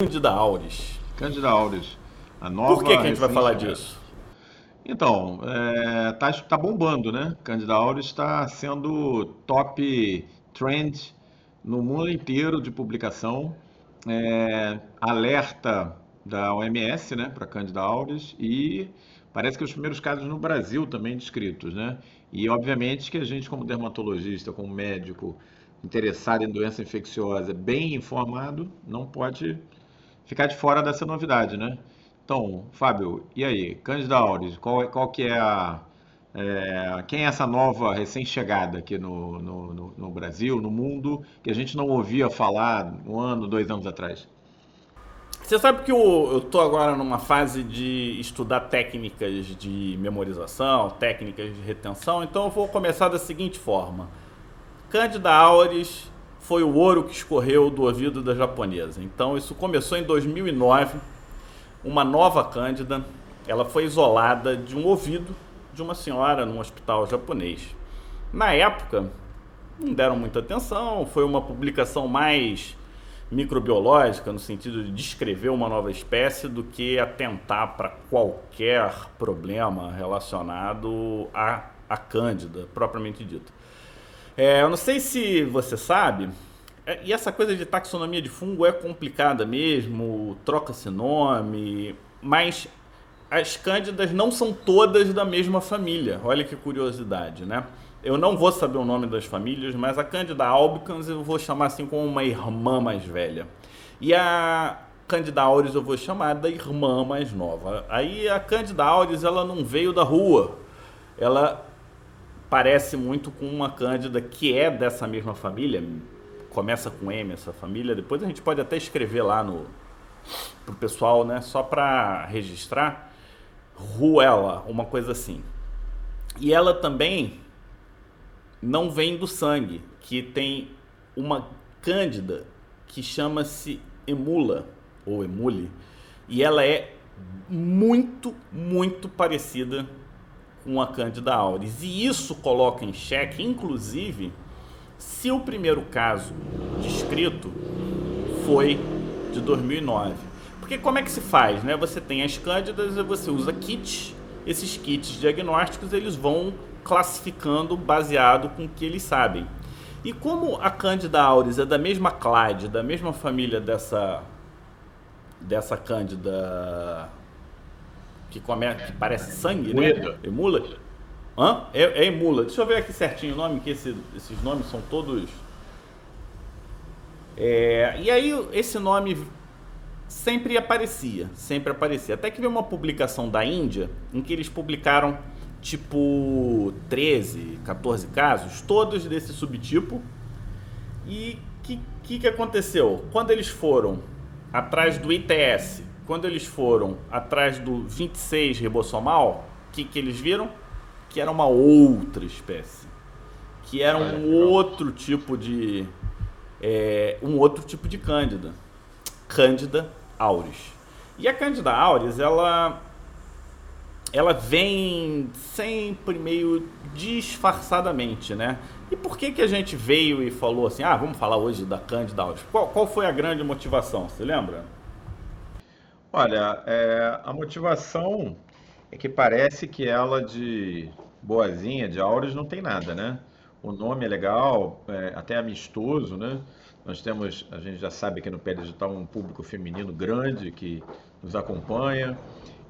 Cândida Auris. Cândida Auris. A nova Por que, que a gente vai falar disso? Então, é, tá, tá bombando, né? Cândida Auris está sendo top trend no mundo inteiro de publicação. É, alerta da OMS, né, para Cândida auris e parece que os primeiros casos no Brasil também descritos, né? E obviamente que a gente como dermatologista, como médico interessado em doença infecciosa, bem informado, não pode ficar de fora dessa novidade, né? Então, Fábio, e aí, Cândida auris, qual, qual que é a é, quem é essa nova recém-chegada aqui no, no, no, no, Brasil, no mundo, que a gente não ouvia falar um ano, dois anos atrás? Você sabe que eu estou agora numa fase de estudar técnicas de memorização, técnicas de retenção, então eu vou começar da seguinte forma. Cândida auris foi o ouro que escorreu do ouvido da japonesa. Então isso começou em 2009, uma nova cândida, ela foi isolada de um ouvido de uma senhora num hospital japonês. Na época, não deram muita atenção, foi uma publicação mais microbiológica, no sentido de descrever uma nova espécie, do que atentar para qualquer problema relacionado à, à cândida, propriamente dita. É, eu não sei se você sabe, é, e essa coisa de taxonomia de fungo é complicada mesmo, troca-se nome, mas as cândidas não são todas da mesma família. Olha que curiosidade, né? Eu não vou saber o nome das famílias, mas a Cândida albicans eu vou chamar assim como uma irmã mais velha. E a Cândida auris eu vou chamar da irmã mais nova. Aí a Cândida auris ela não veio da rua. Ela parece muito com uma Cândida que é dessa mesma família. Começa com M essa família. Depois a gente pode até escrever lá no pro pessoal, né, só para registrar. Ruela, uma coisa assim. E ela também não vem do sangue, que tem uma cândida que chama-se emula ou emule, e ela é muito, muito parecida com a Cândida auris. E isso coloca em xeque, inclusive, se o primeiro caso descrito foi de 2009. Porque como é que se faz, né? Você tem as cândidas e você usa kits. Esses kits diagnósticos, eles vão classificando baseado com o que eles sabem. E como a Cândida auris é da mesma clade, da mesma família dessa dessa Cândida que, come, que parece sangue, né? Emula? Hã? É, é emula. Deixa eu ver aqui certinho o nome, que esse, esses nomes são todos. É, e aí esse nome sempre aparecia, sempre aparecia. Até que veio uma publicação da Índia em que eles publicaram tipo 13, 14 casos, todos desse subtipo. E o que, que, que aconteceu? Quando eles foram atrás do ITS, quando eles foram atrás do 26 ribossomal, o que, que eles viram? Que era uma outra espécie. Que era um outro tipo de. É, um outro tipo de cândida. Cândida auris. E a Cândida auris, ela ela vem sempre meio disfarçadamente, né? E por que que a gente veio e falou assim, ah, vamos falar hoje da Cândida auris? Qual, qual foi a grande motivação, você lembra? Olha, é, a motivação é que parece que ela de boazinha, de auris, não tem nada, né? O nome é legal, é até amistoso, né? Nós temos, a gente já sabe aqui no Pé Digital, um público feminino grande que nos acompanha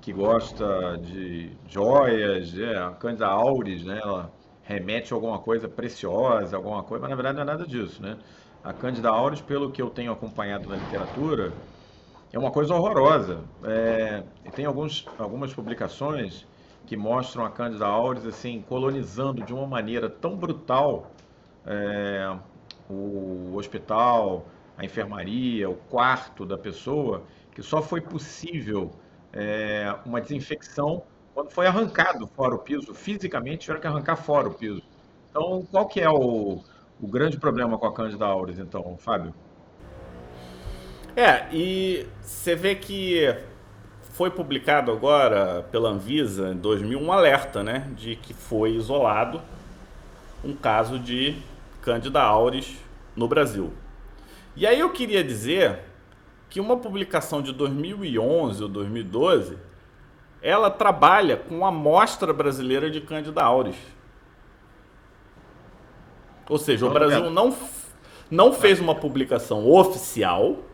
que gosta de joias, é, a Cândida auris, né? Ela remete a alguma coisa preciosa, alguma coisa, mas na verdade não é nada disso, né? A Cândida auris, pelo que eu tenho acompanhado na literatura, é uma coisa horrorosa. É, tem alguns, algumas publicações que mostram a Cândida auris assim colonizando de uma maneira tão brutal é, o hospital, a enfermaria, o quarto da pessoa, que só foi possível é, uma desinfecção quando foi arrancado fora o piso, fisicamente tiveram que arrancar fora o piso. Então, qual que é o, o grande problema com a Cândida auris, então, Fábio? É, e você vê que foi publicado agora pela Anvisa em 2000 um alerta, né, de que foi isolado um caso de Cândida auris no Brasil. E aí eu queria dizer que uma publicação de 2011 ou 2012, ela trabalha com a amostra brasileira de Candida auris. Ou seja, o Brasil não, não fez uma publicação oficial,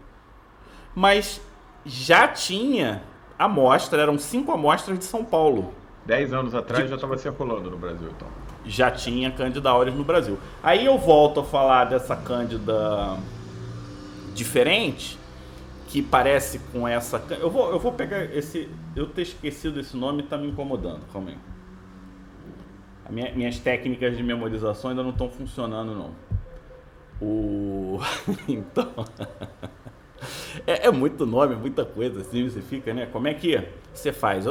mas já tinha amostra, eram cinco amostras de São Paulo. Dez anos atrás de... já estava circulando no Brasil, então. Já tinha Cândida auris no Brasil. Aí eu volto a falar dessa Cândida diferente, que parece com essa. Eu vou, eu vou pegar esse. Eu ter esquecido esse nome está me incomodando. Calma aí. Minha, minhas técnicas de memorização ainda não estão funcionando, não. O. então. é, é, muito nome, muita coisa assim, você fica, né? Como é que você faz?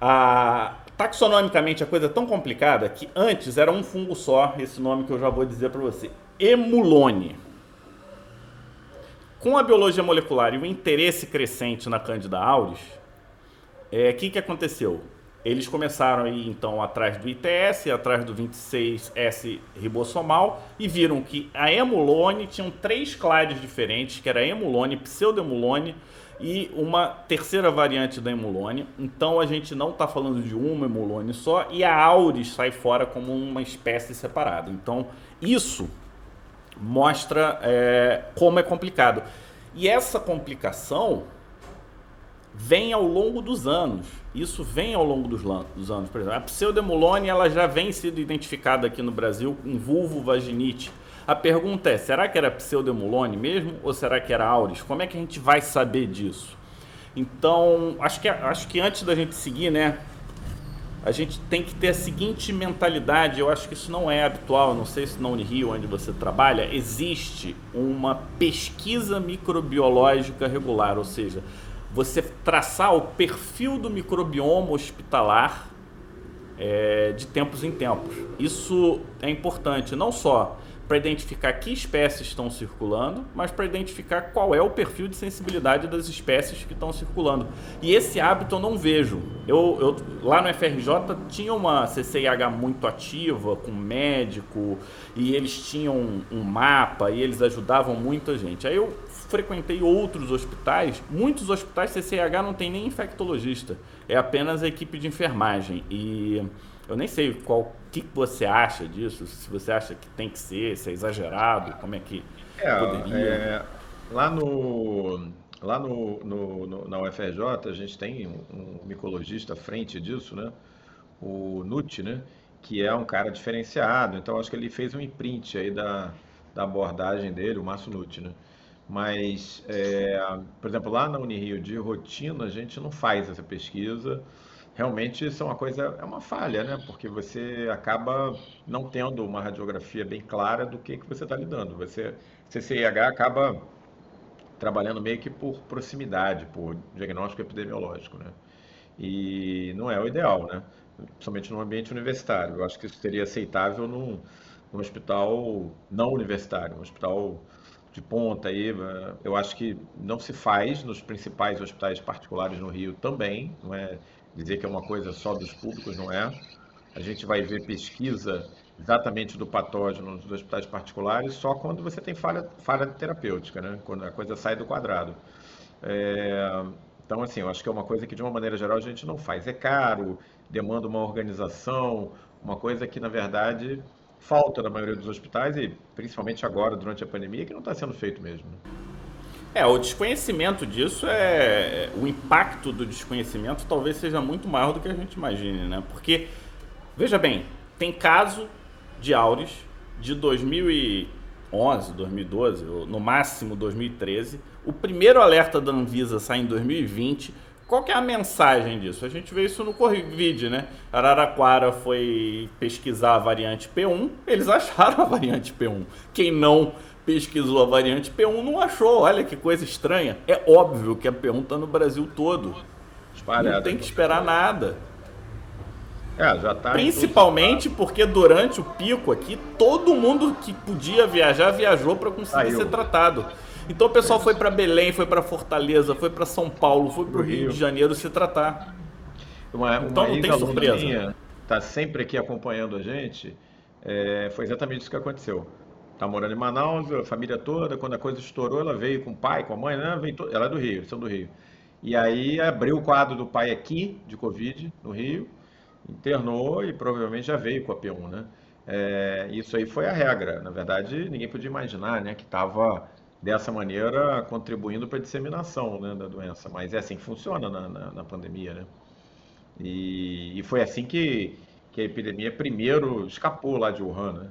A, taxonomicamente a coisa é tão complicada que antes era um fungo só, esse nome que eu já vou dizer para você. Emulone. Com a biologia molecular e o interesse crescente na Candida auris, o é, que, que aconteceu? Eles começaram aí então atrás do ITS, atrás do 26S ribossomal e viram que a emulone tinham três clades diferentes, que era emulone, pseudoemulone e uma terceira variante da emulone. Então a gente não está falando de uma emulone só e a auris sai fora como uma espécie separada. Então isso mostra é, como é complicado. E essa complicação vem ao longo dos anos. Isso vem ao longo dos, dos anos. Por exemplo, a pseudemulone ela já vem sendo identificada aqui no Brasil em vulvovaginite. A pergunta é, será que era pseudemulone mesmo ou será que era auris? Como é que a gente vai saber disso? Então, acho que, acho que antes da gente seguir, né, a gente tem que ter a seguinte mentalidade. Eu acho que isso não é habitual. Não sei se na Unirio, onde você trabalha, existe uma pesquisa microbiológica regular, ou seja, você traçar o perfil do microbioma hospitalar é, de tempos em tempos. Isso é importante, não só para identificar que espécies estão circulando, mas para identificar qual é o perfil de sensibilidade das espécies que estão circulando. E esse hábito eu não vejo. Eu, eu lá no FRJ tinha uma CCIH muito ativa, com médico, e eles tinham um, mapa e eles ajudavam muita gente. Aí eu frequentei outros hospitais, muitos hospitais CCIH não tem nem infectologista, é apenas a equipe de enfermagem. E eu nem sei qual que você acha disso, se você acha que tem que ser, se é exagerado, como é que é, poderia. É, lá no, lá no, no, no, na UFRJ a gente tem um, um micologista à frente disso, né? O Nutt, né? Que é um cara diferenciado, então acho que ele fez um imprint aí da, da abordagem dele, o Márcio Nutt, né? Mas, é, por exemplo, lá na Unirio de rotina a gente não faz essa pesquisa realmente isso é uma coisa, é uma falha, né? Porque você acaba não tendo uma radiografia bem clara do que, que você está lidando. Você, CCIH acaba trabalhando meio que por proximidade, por diagnóstico epidemiológico, né? E não é o ideal, né? Principalmente no ambiente universitário. Eu acho que isso seria aceitável num, num hospital não universitário, um hospital de ponta aí. Eu acho que não se faz nos principais hospitais particulares no Rio também, não é? dizer que é uma coisa só dos públicos, não é. A gente vai ver pesquisa exatamente do patógeno nos hospitais particulares só quando você tem falha, falha terapêutica, né? quando a coisa sai do quadrado. É, então, assim, eu acho que é uma coisa que, de uma maneira geral, a gente não faz. É caro, demanda uma organização, uma coisa que, na verdade, falta na maioria dos hospitais e, principalmente agora, durante a pandemia, que não está sendo feito mesmo. Né? É, o desconhecimento disso é. O impacto do desconhecimento talvez seja muito maior do que a gente imagine, né? Porque, veja bem, tem caso de Auris de 2011, 2012, ou no máximo 2013. O primeiro alerta da Anvisa sai em 2020. Qual que é a mensagem disso? A gente vê isso no Covid, né? Araraquara foi pesquisar a variante P1, eles acharam a variante P1. Quem não pesquisou a variante P1 não achou. Olha que coisa estranha. É óbvio que a P1 está no Brasil todo. Espalhado. Não tem que esperar nada. É, já tá Principalmente porque durante o pico aqui, todo mundo que podia viajar viajou para conseguir Saiu. ser tratado. Então o pessoal é foi para Belém, foi para Fortaleza, foi para São Paulo, foi para o Rio. Rio de Janeiro se tratar. Uma, uma então não tem surpresa. Está sempre aqui acompanhando a gente. É, foi exatamente isso que aconteceu tá morando em Manaus, a família toda, quando a coisa estourou, ela veio com o pai, com a mãe, né? Veio to... Ela é do Rio, eles são do Rio. E aí abriu o quadro do pai aqui, de Covid, no Rio, internou e provavelmente já veio com a P1, né? É, isso aí foi a regra. Na verdade, ninguém podia imaginar, né, que estava dessa maneira contribuindo para a disseminação, né, da doença. Mas é assim que funciona na, na, na pandemia, né? E, e, foi assim que, que a epidemia primeiro escapou lá de Wuhan, né?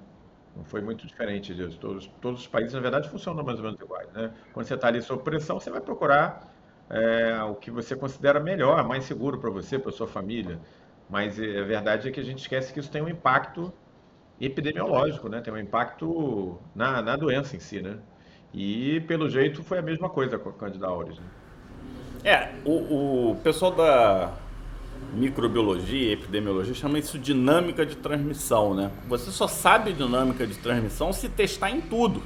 Não foi muito diferente disso. Todos, todos os países, na verdade, funcionam mais ou menos iguais, né? Quando você está ali sob pressão, você vai procurar é, o que você considera melhor, mais seguro para você, para sua família. Mas é, a verdade é que a gente esquece que isso tem um impacto epidemiológico, né? Tem um impacto na, na doença em si, né? E pelo jeito foi a mesma coisa com a Candida auris. Né? É, o, o pessoal da microbiologia, epidemiologia chama isso dinâmica de transmissão, né? Você só sabe dinâmica de transmissão se testar em tudo.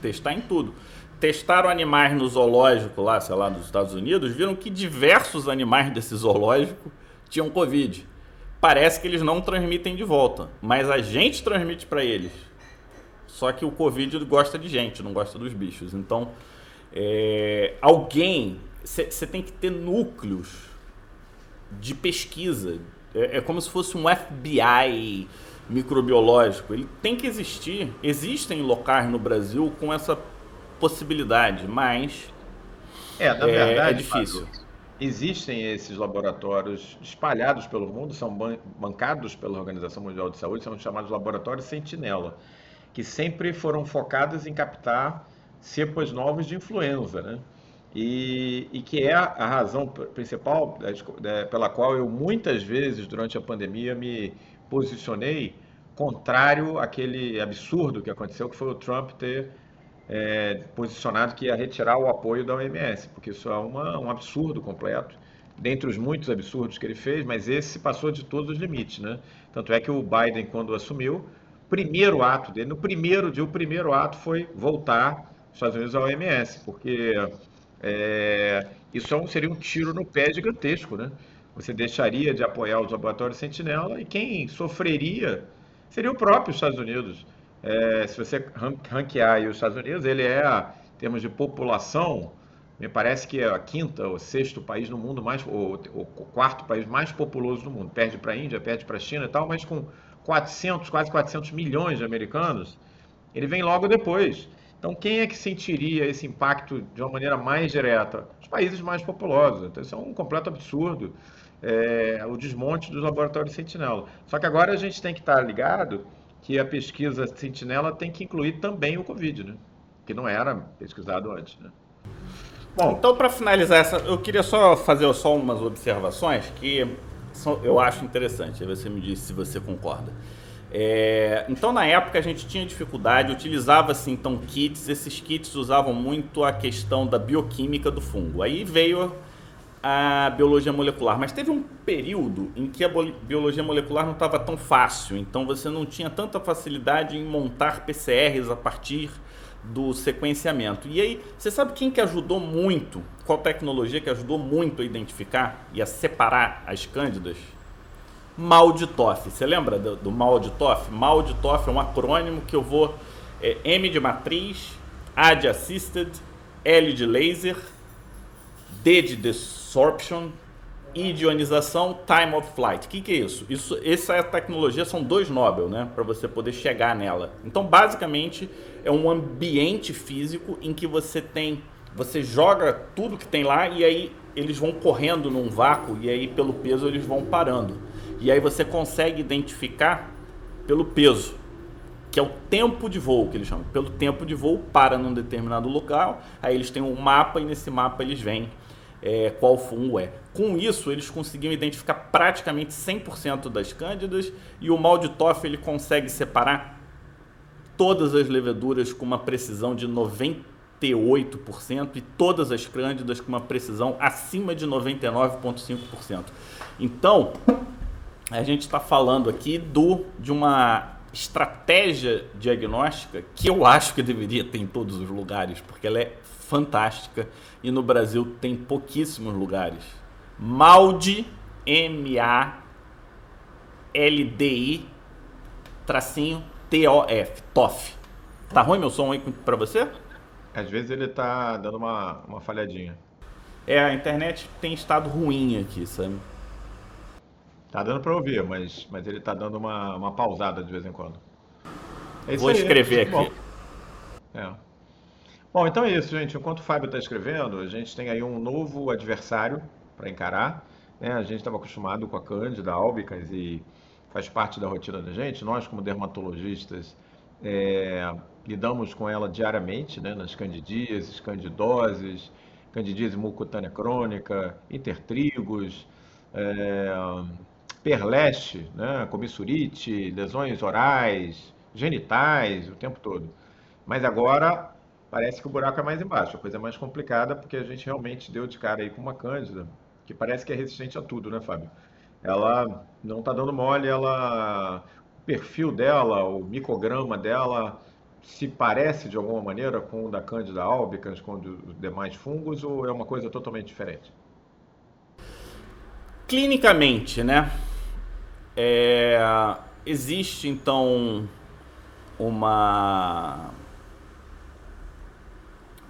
Testar em tudo testaram animais no zoológico lá, sei lá, nos Estados Unidos, viram que diversos animais desse zoológico tinham Covid. Parece que eles não transmitem de volta, mas a gente transmite para eles. Só que o Covid gosta de gente, não gosta dos bichos. Então, é, alguém, você tem que ter núcleos de pesquisa. É, é como se fosse um FBI microbiológico. Ele tem que existir. Existem locais no Brasil com essa possibilidade, mas é, na é, verdade, é difícil. Fábio, existem esses laboratórios espalhados pelo mundo, são bancados pela Organização Mundial de Saúde, são chamados laboratórios Sentinela, que sempre foram focados em captar cepas novas de influenza, né? E, e, que é a razão principal pela qual eu muitas vezes durante a pandemia me posicionei contrário àquele absurdo que aconteceu, que foi o Trump ter é, posicionado que ia retirar o apoio da OMS, porque isso é uma, um absurdo completo, dentre os muitos absurdos que ele fez, mas esse passou de todos os limites, né? Tanto é que o Biden, quando assumiu, primeiro ato dele, no primeiro dia, o primeiro ato foi voltar os Estados Unidos à OMS, porque é, isso é seria um tiro no pé gigantesco, né? Você deixaria de apoiar os laboratórios Sentinela e quem sofreria seria o próprio Estados Unidos. É, se você ranquear os Estados Unidos, ele é, em termos de população, me parece que é a quinta ou sexto país no mundo mais, ou o quarto país mais populoso do mundo. Perde para a Índia, perde para a China e tal, mas com 400, quase 400 milhões de americanos, ele vem logo depois. Então, quem é que sentiria esse impacto de uma maneira mais direta? Os países mais populosos. Então, isso é um completo absurdo, é, o desmonte dos laboratórios Sentinela. Só que agora a gente tem que estar ligado que a pesquisa Sentinela tem que incluir também o Covid, né? Que não era pesquisado antes, né? Bom, então para finalizar essa, eu queria só fazer só umas observações que eu acho interessante. Aí você me diz se você concorda. É, então na época a gente tinha dificuldade, utilizava-se então kits. Esses kits usavam muito a questão da bioquímica do fungo. Aí veio a biologia molecular, mas teve um período em que a biologia molecular não estava tão fácil, então você não tinha tanta facilidade em montar PCRs a partir do sequenciamento. E aí, você sabe quem que ajudou muito? Qual tecnologia que ajudou muito a identificar e a separar as cândidas? Mal de Toff. Você lembra do, do mal de é um acrônimo que eu vou é, M de matriz, A de assisted, L de laser, D de desorption e de ionização time of flight. O que, que é isso? isso? Essa é tecnologia são dois Nobel, né? Para você poder chegar nela. Então, basicamente, é um ambiente físico em que você tem. Você joga tudo que tem lá e aí eles vão correndo num vácuo e aí pelo peso eles vão parando. E aí você consegue identificar pelo peso, que é o tempo de voo que eles chamam. Pelo tempo de voo para num determinado local, aí eles têm um mapa e nesse mapa eles vêm é, qual fungo é. Com isso, eles conseguiam identificar praticamente 100% das cândidas e o mal de Toff ele consegue separar todas as leveduras com uma precisão de 98% e todas as cândidas com uma precisão acima de 99,5%. Então, a gente está falando aqui do, de uma estratégia diagnóstica que eu acho que deveria ter em todos os lugares, porque ela é fantástica e no Brasil tem pouquíssimos lugares. Maldi, M-A-L-D-I, tracinho T-O-F, TOF. Tá ruim meu som aí pra você? Às vezes ele tá dando uma, uma falhadinha. É, a internet tem estado ruim aqui, sabe? Tá dando pra ouvir, mas, mas ele tá dando uma, uma pausada de vez em quando. É Vou aí, escrever aqui. Bom. É. Bom, então é isso, gente. Enquanto o Fábio está escrevendo, a gente tem aí um novo adversário para encarar. Né? A gente estava acostumado com a Cândida albicans e faz parte da rotina da gente. Nós, como dermatologistas, é, lidamos com ela diariamente, né? nas candidíases, candidoses, candidíase mucutânea crônica, intertrigos, é, perleste, né? comissurite, lesões orais, genitais, o tempo todo. Mas agora parece que o buraco é mais embaixo, a coisa é mais complicada, porque a gente realmente deu de cara aí com uma cândida, que parece que é resistente a tudo, né, Fábio? Ela não está dando mole, ela o perfil dela, o micograma dela se parece de alguma maneira com o da Cândida albicans, com os demais fungos, ou é uma coisa totalmente diferente? Clinicamente, né? É, existe então uma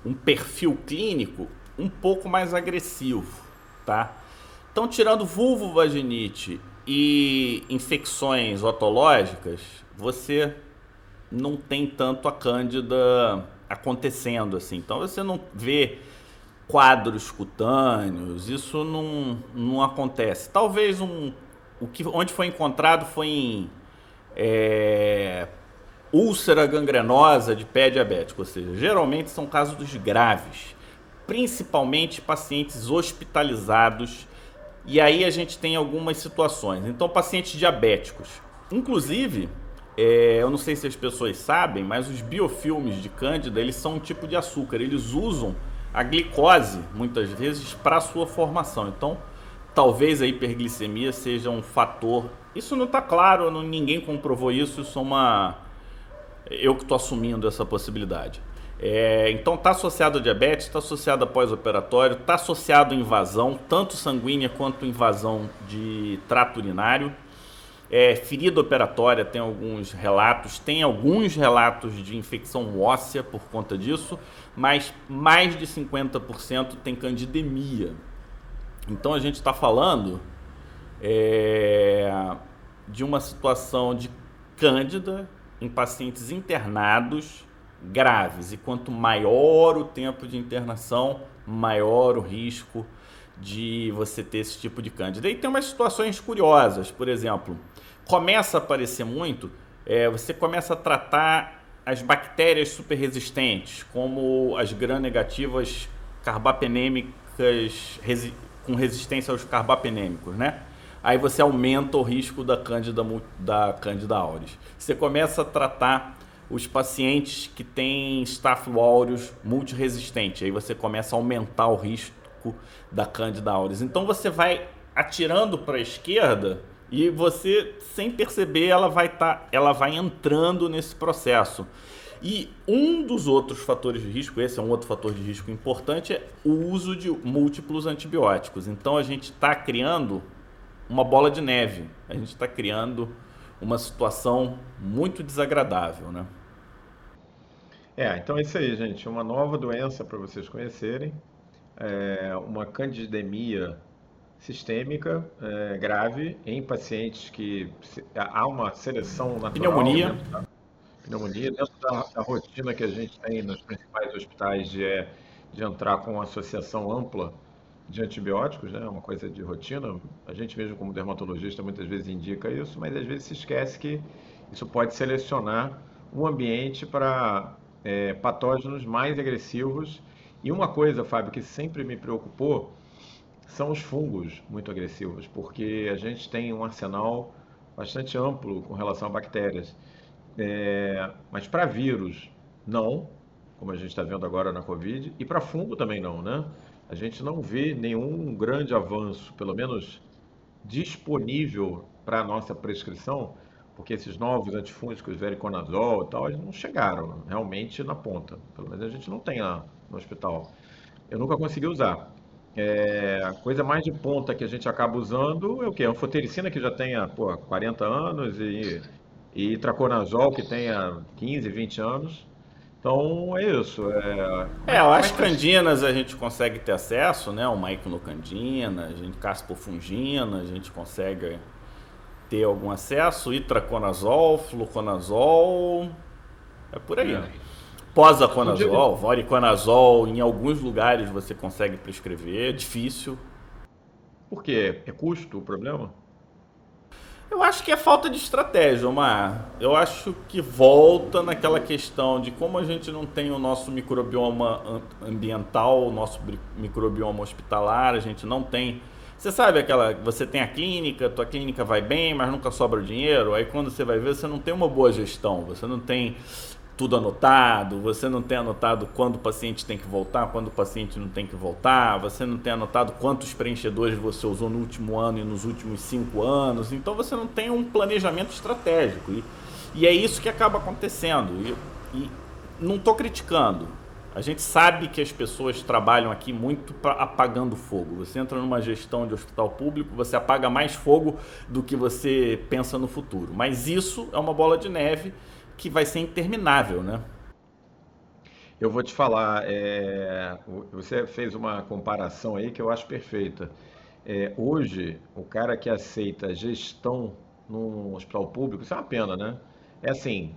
um perfil clínico um pouco mais agressivo, tá? Então, tirando vulvovaginite e infecções otológicas, você não tem tanto a cândida acontecendo assim. Então, você não vê quadros cutâneos, isso não, não acontece. Talvez um, o que, onde foi encontrado foi em é, úlcera gangrenosa de pé diabético, ou seja, geralmente são casos graves, principalmente pacientes hospitalizados. E aí a gente tem algumas situações. Então, pacientes diabéticos. Inclusive, é, eu não sei se as pessoas sabem, mas os biofilmes de Cândida, eles são um tipo de açúcar. Eles usam a glicose, muitas vezes, para sua formação. Então, talvez a hiperglicemia seja um fator. Isso não está claro, não, ninguém comprovou isso, isso é uma eu que estou assumindo essa possibilidade. É, então está associado a diabetes, está associado a pós-operatório, está associado a invasão, tanto sanguínea quanto invasão de trato urinário. É, ferida operatória tem alguns relatos, tem alguns relatos de infecção óssea por conta disso, mas mais de 50% tem candidemia. Então a gente está falando é, de uma situação de cândida em pacientes internados graves. E quanto maior o tempo de internação, maior o risco de você ter esse tipo de cândida. E tem umas situações curiosas, por exemplo, começa a aparecer muito, é, você começa a tratar as bactérias super resistentes, como as gram-negativas carbapenêmicas resi com resistência aos carbapenêmicos, né? aí você aumenta o risco da Cândida, da Cândida auris. Você começa a tratar os pacientes que têm Staph multiresistente, aí você começa a aumentar o risco da Cândida auris. Então você vai atirando para a esquerda e você sem perceber ela vai tá, ela vai entrando nesse processo. E um dos outros fatores de risco, esse é um outro fator de risco importante, é o uso de múltiplos antibióticos. Então a gente está criando uma bola de neve. A gente está criando uma situação muito desagradável, né? É, então é isso aí, gente. Uma nova doença para vocês conhecerem. É uma candidemia sistêmica é, grave em pacientes que há uma seleção natural. Pneumonia. Né? Pneumonia dentro da, da, rotina que a gente tem nos principais hospitais de, é, de entrar com uma associação ampla de antibióticos, né? É uma coisa de rotina. A gente mesmo como dermatologista muitas vezes indica isso, mas às vezes se esquece que isso pode selecionar um ambiente para é, patógenos mais agressivos. E uma coisa, Fábio, que sempre me preocupou são os fungos muito agressivos, porque a gente tem um arsenal bastante amplo com relação a bactérias. É, mas para vírus, não, como a gente está vendo agora na Covid, e para fungo também não, né? a gente não vê nenhum grande avanço, pelo menos disponível para a nossa prescrição, porque esses novos antifúngicos, vericonazol e tal, eles não chegaram realmente na ponta. Pelo menos a gente não tem lá no hospital. Eu nunca consegui usar. É, a coisa mais de ponta que a gente acaba usando é o quê? Anfotericina, que já tem pô, 40 anos, e, e traconazol, que tem 15, 20 anos. Então é isso. É, é as candinas a gente consegue ter acesso, né? O maicnocandina, a gente caspofungina, a gente consegue ter algum acesso, itraconazol, fluconazol, é por aí. É. Posaconazol, voriconazol, em alguns lugares você consegue prescrever, é difícil. Por quê? É custo o problema? Eu acho que é falta de estratégia, Omar. Eu acho que volta naquela questão de como a gente não tem o nosso microbioma ambiental, o nosso microbioma hospitalar, a gente não tem você sabe aquela, você tem a clínica, tua clínica vai bem, mas nunca sobra dinheiro. Aí quando você vai ver, você não tem uma boa gestão, você não tem tudo anotado, você não tem anotado quando o paciente tem que voltar, quando o paciente não tem que voltar, você não tem anotado quantos preenchedores você usou no último ano e nos últimos cinco anos. Então você não tem um planejamento estratégico. E, e é isso que acaba acontecendo. E, e não estou criticando. A gente sabe que as pessoas trabalham aqui muito pra, apagando fogo. Você entra numa gestão de hospital público, você apaga mais fogo do que você pensa no futuro. Mas isso é uma bola de neve que vai ser interminável, né? Eu vou te falar, é, você fez uma comparação aí que eu acho perfeita. É, hoje, o cara que aceita gestão num hospital público, isso é uma pena, né? É assim,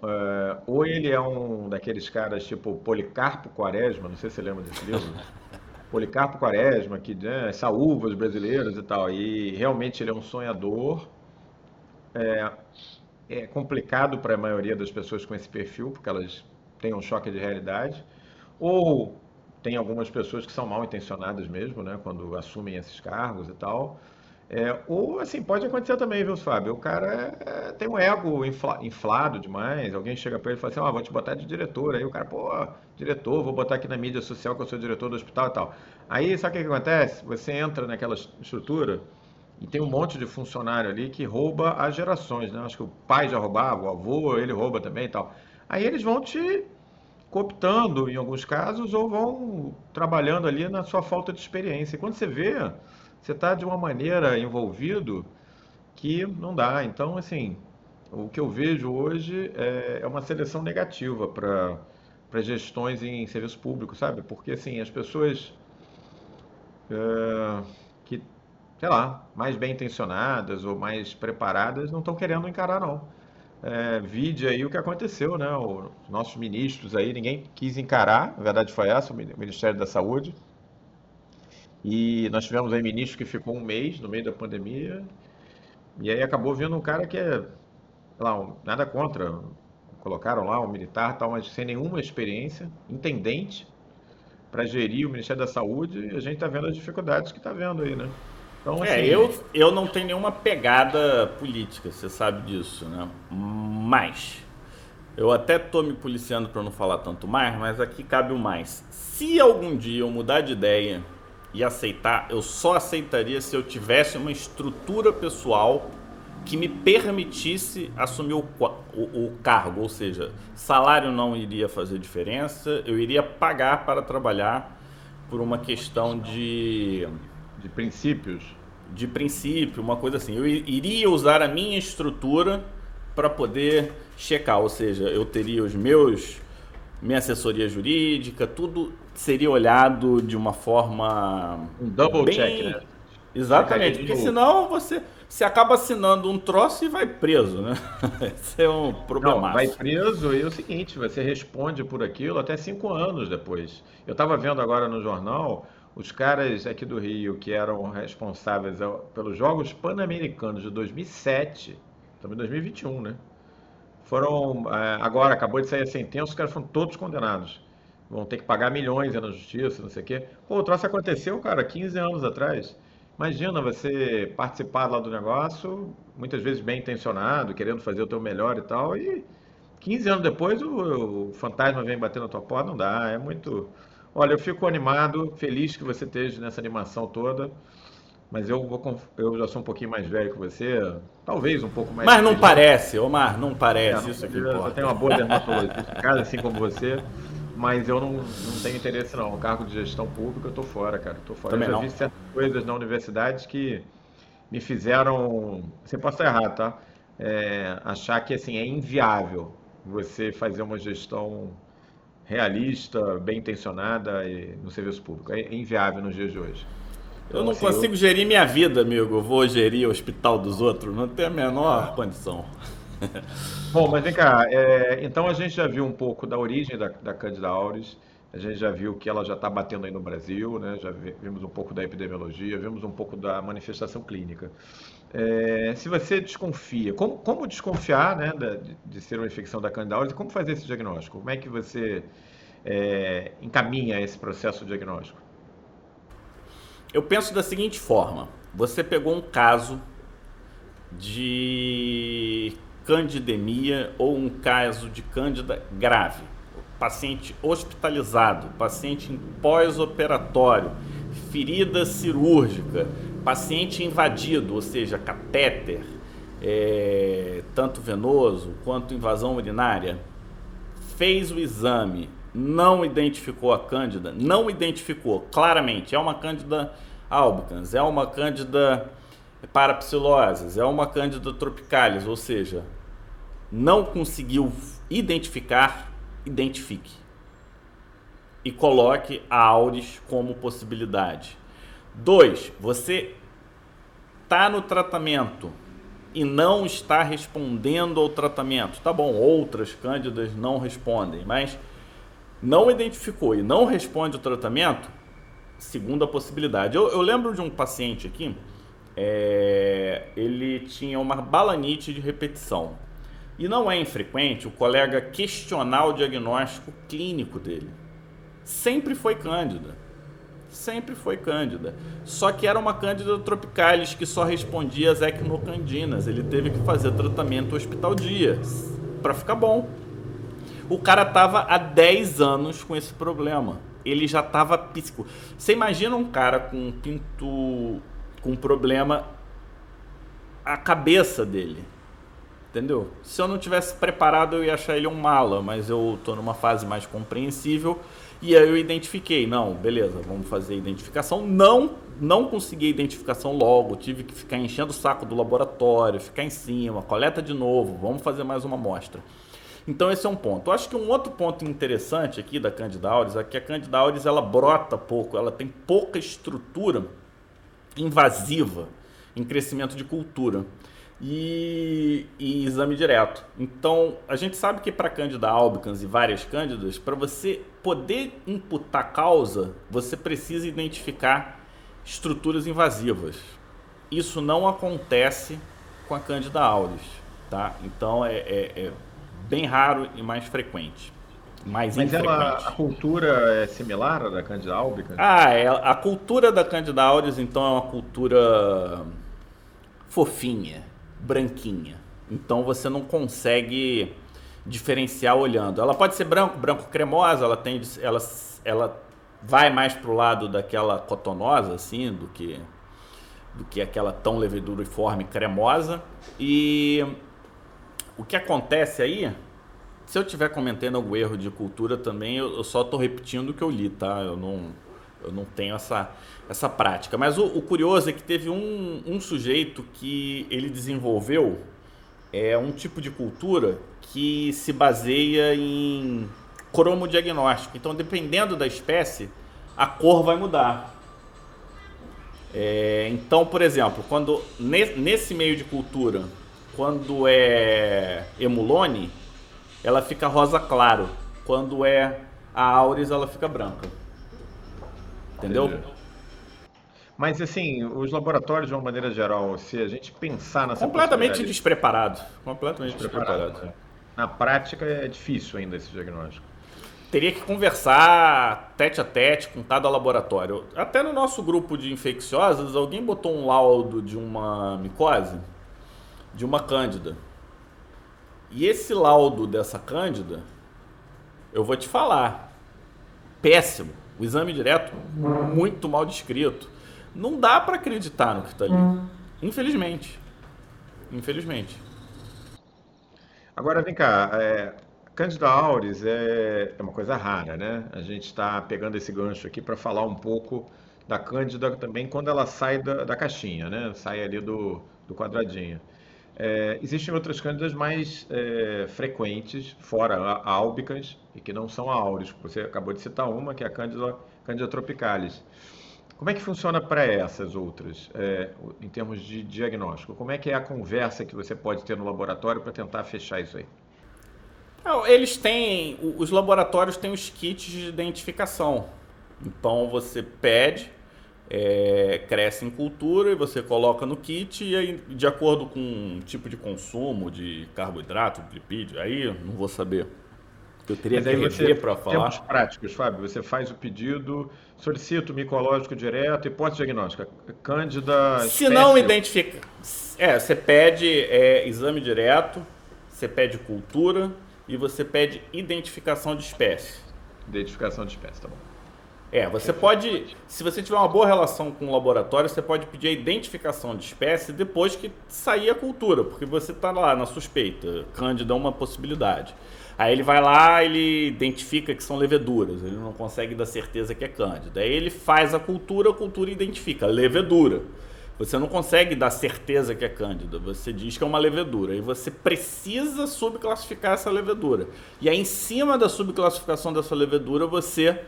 Uh, ou ele é um daqueles caras tipo Policarpo Quaresma, não sei se você lembra desse livro. Policarpo Quaresma, que né, saúva os brasileiros e tal. E realmente ele é um sonhador. É, é complicado para a maioria das pessoas com esse perfil, porque elas têm um choque de realidade. Ou tem algumas pessoas que são mal intencionadas mesmo, né, quando assumem esses cargos e tal. É, ou assim, pode acontecer também, viu, Fábio? O cara é, tem um ego infla, inflado demais. Alguém chega para ele e fala assim: oh, vou te botar de diretor. Aí o cara, pô, diretor, vou botar aqui na mídia social que eu sou diretor do hospital e tal. Aí sabe o que, que acontece? Você entra naquela estrutura e tem um monte de funcionário ali que rouba as gerações, né? Acho que o pai já roubava, o avô, ele rouba também e tal. Aí eles vão te cooptando em alguns casos ou vão trabalhando ali na sua falta de experiência. E quando você vê você está de uma maneira envolvido que não dá. Então, assim, o que eu vejo hoje é, é uma seleção negativa para para gestões em serviço público, sabe? Porque assim as pessoas é, sei lá, mais bem intencionadas ou mais preparadas não estão querendo encarar não. É, vide aí o que aconteceu, né? Os nossos ministros aí, ninguém quis encarar, a verdade foi essa, o Ministério da Saúde e nós tivemos aí ministro que ficou um mês no meio da pandemia, e aí acabou vindo um cara que é, lá, nada contra, colocaram lá um militar tal, mas sem nenhuma experiência, intendente, para gerir o Ministério da Saúde, e a gente está vendo as dificuldades que está vendo aí, né? Então, é, assim, é, eu, eu não tenho nenhuma pegada política, você sabe disso, né? Mas, eu até estou me policiando para não falar tanto mais, mas aqui cabe o mais. Se algum dia eu mudar de ideia e aceitar, eu só aceitaria se eu tivesse uma estrutura pessoal que me permitisse assumir o, o, o, cargo, ou seja, salário não iria fazer diferença, eu iria pagar para trabalhar por uma questão de. De princípios? De princípio, uma coisa assim. Eu iria usar a minha estrutura para poder checar, ou seja, eu teria os meus. minha assessoria jurídica, tudo seria olhado de uma forma. Um double bem... check, né? Exatamente, porque senão você, você acaba assinando um troço e vai preso, né? Esse é um problema. Vai preso e é o seguinte, você responde por aquilo até cinco anos depois. Eu estava vendo agora no jornal os caras aqui do Rio que eram responsáveis pelos Jogos Pan-Americanos de 2007, estamos em 2021, né? Foram, é, agora acabou de sair a sentença, os caras foram todos condenados vão ter que pagar milhões na justiça, não sei o quê. Pô, o troço aconteceu, cara, 15 anos atrás. Imagina você participar lá do negócio, muitas vezes bem intencionado, querendo fazer o teu melhor e tal, e 15 anos depois o, o fantasma vem bater na tua porta, não dá, é muito... Olha, eu fico animado, feliz que você esteja nessa animação toda, mas eu, vou, eu já sou um pouquinho mais velho que você, talvez um pouco mais... Mas não parece, Omar, não parece, é, não, isso aqui Eu, eu tenho uma boa casa, assim como você mas eu não, não tenho interesse não. O cargo de gestão pública eu tô fora, cara. Tô fora. Também eu já não. vi certas coisas na universidade que me fizeram. Você pode estar errado, tá? É, achar que assim é inviável. você fazer uma gestão realista, bem intencionada e no serviço público. É inviável nos dias de hoje. Eu não assim, consigo eu... gerir minha vida, amigo. Eu vou gerir o hospital dos outros. Não tem a menor condição. Bom, mas vem cá. É, então a gente já viu um pouco da origem da, da Candida auris. A gente já viu que ela já está batendo aí no Brasil, né? já vimos um pouco da epidemiologia, vimos um pouco da manifestação clínica. É, se você desconfia, como, como desconfiar né, de, de, ser uma infecção da Candida auris e como fazer esse diagnóstico? Como é que você é, encaminha esse processo diagnóstico? Eu penso da seguinte forma: você pegou um caso de candidemia ou um caso de cândida grave, paciente hospitalizado, paciente em pós-operatório, ferida cirúrgica, paciente invadido, ou seja, catéter, é, tanto venoso quanto invasão urinária, fez o exame, não identificou a cândida, não identificou claramente, é uma cândida albicans, é uma cândida parapsiloses, é uma cândida tropicalis, ou seja, não conseguiu identificar, identifique. E coloque a auris como possibilidade. Dois, você está no tratamento e não está respondendo ao tratamento. Tá bom, outras cândidas não respondem, mas não identificou e não responde o tratamento, segunda possibilidade. Eu, eu lembro de um paciente aqui, é, ele tinha uma balanite de repetição. E não é infrequente o colega questionar o diagnóstico clínico dele. Sempre foi cândida. Sempre foi cândida. Só que era uma cândida tropicalis que só respondia às equinocandinas. Ele teve que fazer tratamento hospital dias para ficar bom. O cara tava há 10 anos com esse problema. Ele já tava psico. Você imagina um cara com um pinto com um problema a cabeça dele Entendeu? Se eu não tivesse preparado, eu ia achar ele um mala, mas eu tô numa fase mais compreensível e aí eu identifiquei, não, beleza, vamos fazer identificação. Não, não consegui a identificação logo, tive que ficar enchendo o saco do laboratório, ficar em cima, coleta de novo, vamos fazer mais uma amostra. Então esse é um ponto. Eu acho que um outro ponto interessante aqui da Candida auris é que a Candida auris ela brota pouco, ela tem pouca estrutura invasiva em crescimento de cultura e, e, exame direto. Então, a gente sabe que para Cândida albicans e várias cândidas, para você poder imputar causa, você precisa identificar estruturas invasivas. Isso não acontece com a Cândida auris, tá? Então, é, é, é bem raro e mais frequente. Mais Mas ela, a cultura é similar à da Cândida albicans? Ah, é, a cultura da Cândida auris, então, é uma cultura fofinha branquinha. Então você não consegue diferenciar olhando. Ela pode ser branco, branco cremosa, ela tem ela, ela vai mais pro lado daquela cotonosa assim, do que do que aquela tão leveduriforme cremosa. E o que acontece aí, se eu estiver cometendo algum erro de cultura também, eu, eu só estou repetindo o que eu li, tá? Eu não eu não tenho essa, essa prática. Mas o, o curioso é que teve um, um sujeito que ele desenvolveu é, um tipo de cultura que se baseia em cromodiagnóstico. Então, dependendo da espécie, a cor vai mudar. É, então, por exemplo, quando nesse meio de cultura, quando é emulone, ela fica rosa claro. Quando é a auris, ela fica branca. Entendeu? Mas assim, os laboratórios de uma maneira geral, se a gente pensar nessa completamente despreparado, completamente despreparado. despreparado. Na prática é difícil ainda esse diagnóstico. Teria que conversar tete a tete com cada laboratório. Até no nosso grupo de infecciosas, alguém botou um laudo de uma micose, de uma cândida. E esse laudo dessa cândida, eu vou te falar, péssimo o exame direto, muito mal descrito. Não dá para acreditar no que está ali. Infelizmente. Infelizmente. Agora, vem cá. É, Candida auris é, é uma coisa rara, né? A gente está pegando esse gancho aqui para falar um pouco da Cândida também quando ela sai da, da caixinha, né? Sai ali do, do quadradinho. É, existem outras cândidas mais é, frequentes, fora álbicas, e que não são áureos. Você acabou de citar uma, que é a Cândida, Cândida tropicalis. Como é que funciona para essas outras, é, em termos de diagnóstico? Como é que é a conversa que você pode ter no laboratório para tentar fechar isso aí? Eles têm, os laboratórios têm os kits de identificação. Então você pede, é, cresce em cultura e você coloca no kit e aí, de acordo com o tipo de consumo de carboidrato, de lipídio, aí não vou saber. Eu teria que rever para falar. Termos práticos, Fábio, você faz o pedido, solicita o micológico direto, hipótese diagnóstica, cândida... Se espécie... não identifica... É, você pede é, exame direto, você pede cultura e você pede identificação de espécie. Identificação de espécie, tá bom. É, você pode, se você tiver uma boa relação com o laboratório, você pode pedir a identificação de espécie depois que sair a cultura, porque você está lá na suspeita. Cândida é uma possibilidade. Aí ele vai lá, ele identifica que são leveduras, ele não consegue dar certeza que é cândida. Aí ele faz a cultura, a cultura identifica levedura. Você não consegue dar certeza que é cândida, você diz que é uma levedura e você precisa subclassificar essa levedura. E aí, em cima da subclassificação dessa levedura, você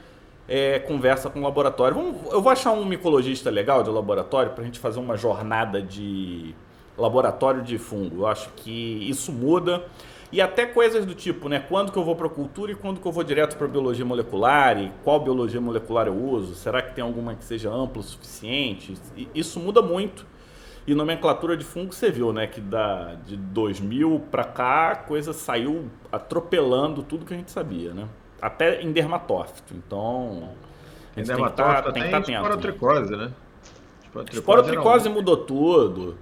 é, conversa com o laboratório. Vamos, eu vou achar um micologista legal de laboratório para a gente fazer uma jornada de laboratório de fungo. Eu acho que isso muda. E até coisas do tipo, né? Quando que eu vou para cultura e quando que eu vou direto para biologia molecular e qual biologia molecular eu uso? Será que tem alguma que seja ampla o suficiente? Isso muda muito. E nomenclatura de fungo você viu, né? Que da, de 2000 para cá a coisa saiu atropelando tudo que a gente sabia, né? Até em dermatófito. Então, a gente tem que estar tá, tem que estar tá atento. Esporotricose, né? Esporotricose, esporotricose mudou tudo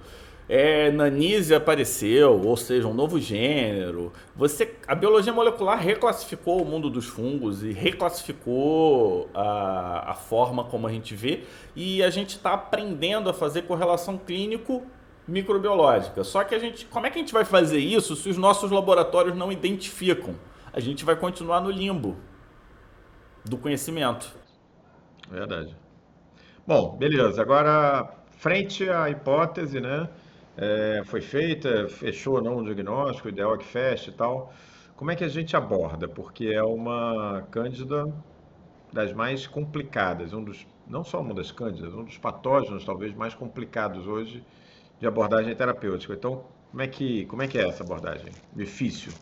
é, Nanise apareceu, ou seja, um novo gênero. Você, a biologia molecular reclassificou o mundo dos fungos e reclassificou a, a forma como a gente vê e a gente está aprendendo a fazer correlação clínico microbiológica. Só que a gente, como é que a gente vai fazer isso se os nossos laboratórios não identificam? A gente vai continuar no limbo do conhecimento. Verdade. Bom, beleza. Agora, frente à hipótese, né? é, foi feita, fechou ou não o diagnóstico, o ideal é que feche e tal. Como é que a gente aborda? Porque é uma cândida das mais complicadas, um dos, não só uma das cândidas, um dos patógenos talvez mais complicados hoje de abordagem terapêutica. Então, como é que, como é, que é essa abordagem? Difícil.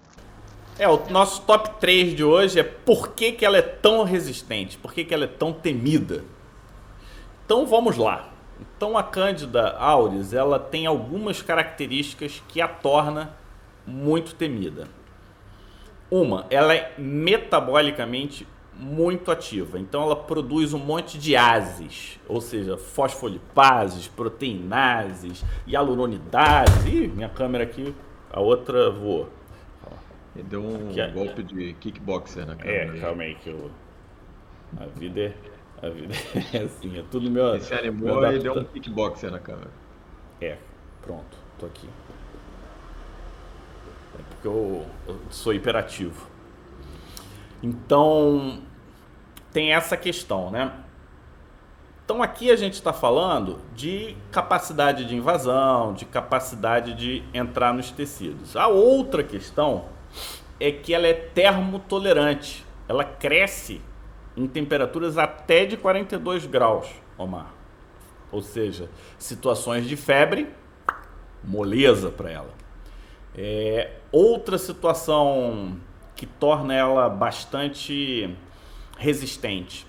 É, o nosso top 3 de hoje é por que, que ela é tão resistente, por que, que ela é tão temida. Então vamos lá. Então a Cândida auris, ela tem algumas características que a torna muito temida. Uma, ela é metabolicamente muito ativa. Então ela produz um monte de ases, ou seja, fosfolipases, proteinases, hialuronidases. Ih, minha câmera aqui, a outra voou. Ele deu um golpe de kickboxer na câmera. É, calma aí que eu... A vida é a vida é assim, é tudo meu. Ele se animou meu deu um kickboxer na câmera. É, pronto, tô aqui. É porque eu, eu sou hiperativo. Então, tem essa questão, né? Então aqui a gente está falando de capacidade de invasão, de capacidade de entrar nos tecidos. A outra questão é que ela é termotolerante. Ela cresce em temperaturas até de 42 graus, Omar. Ou seja, situações de febre, moleza para ela. É, outra situação que torna ela bastante resistente,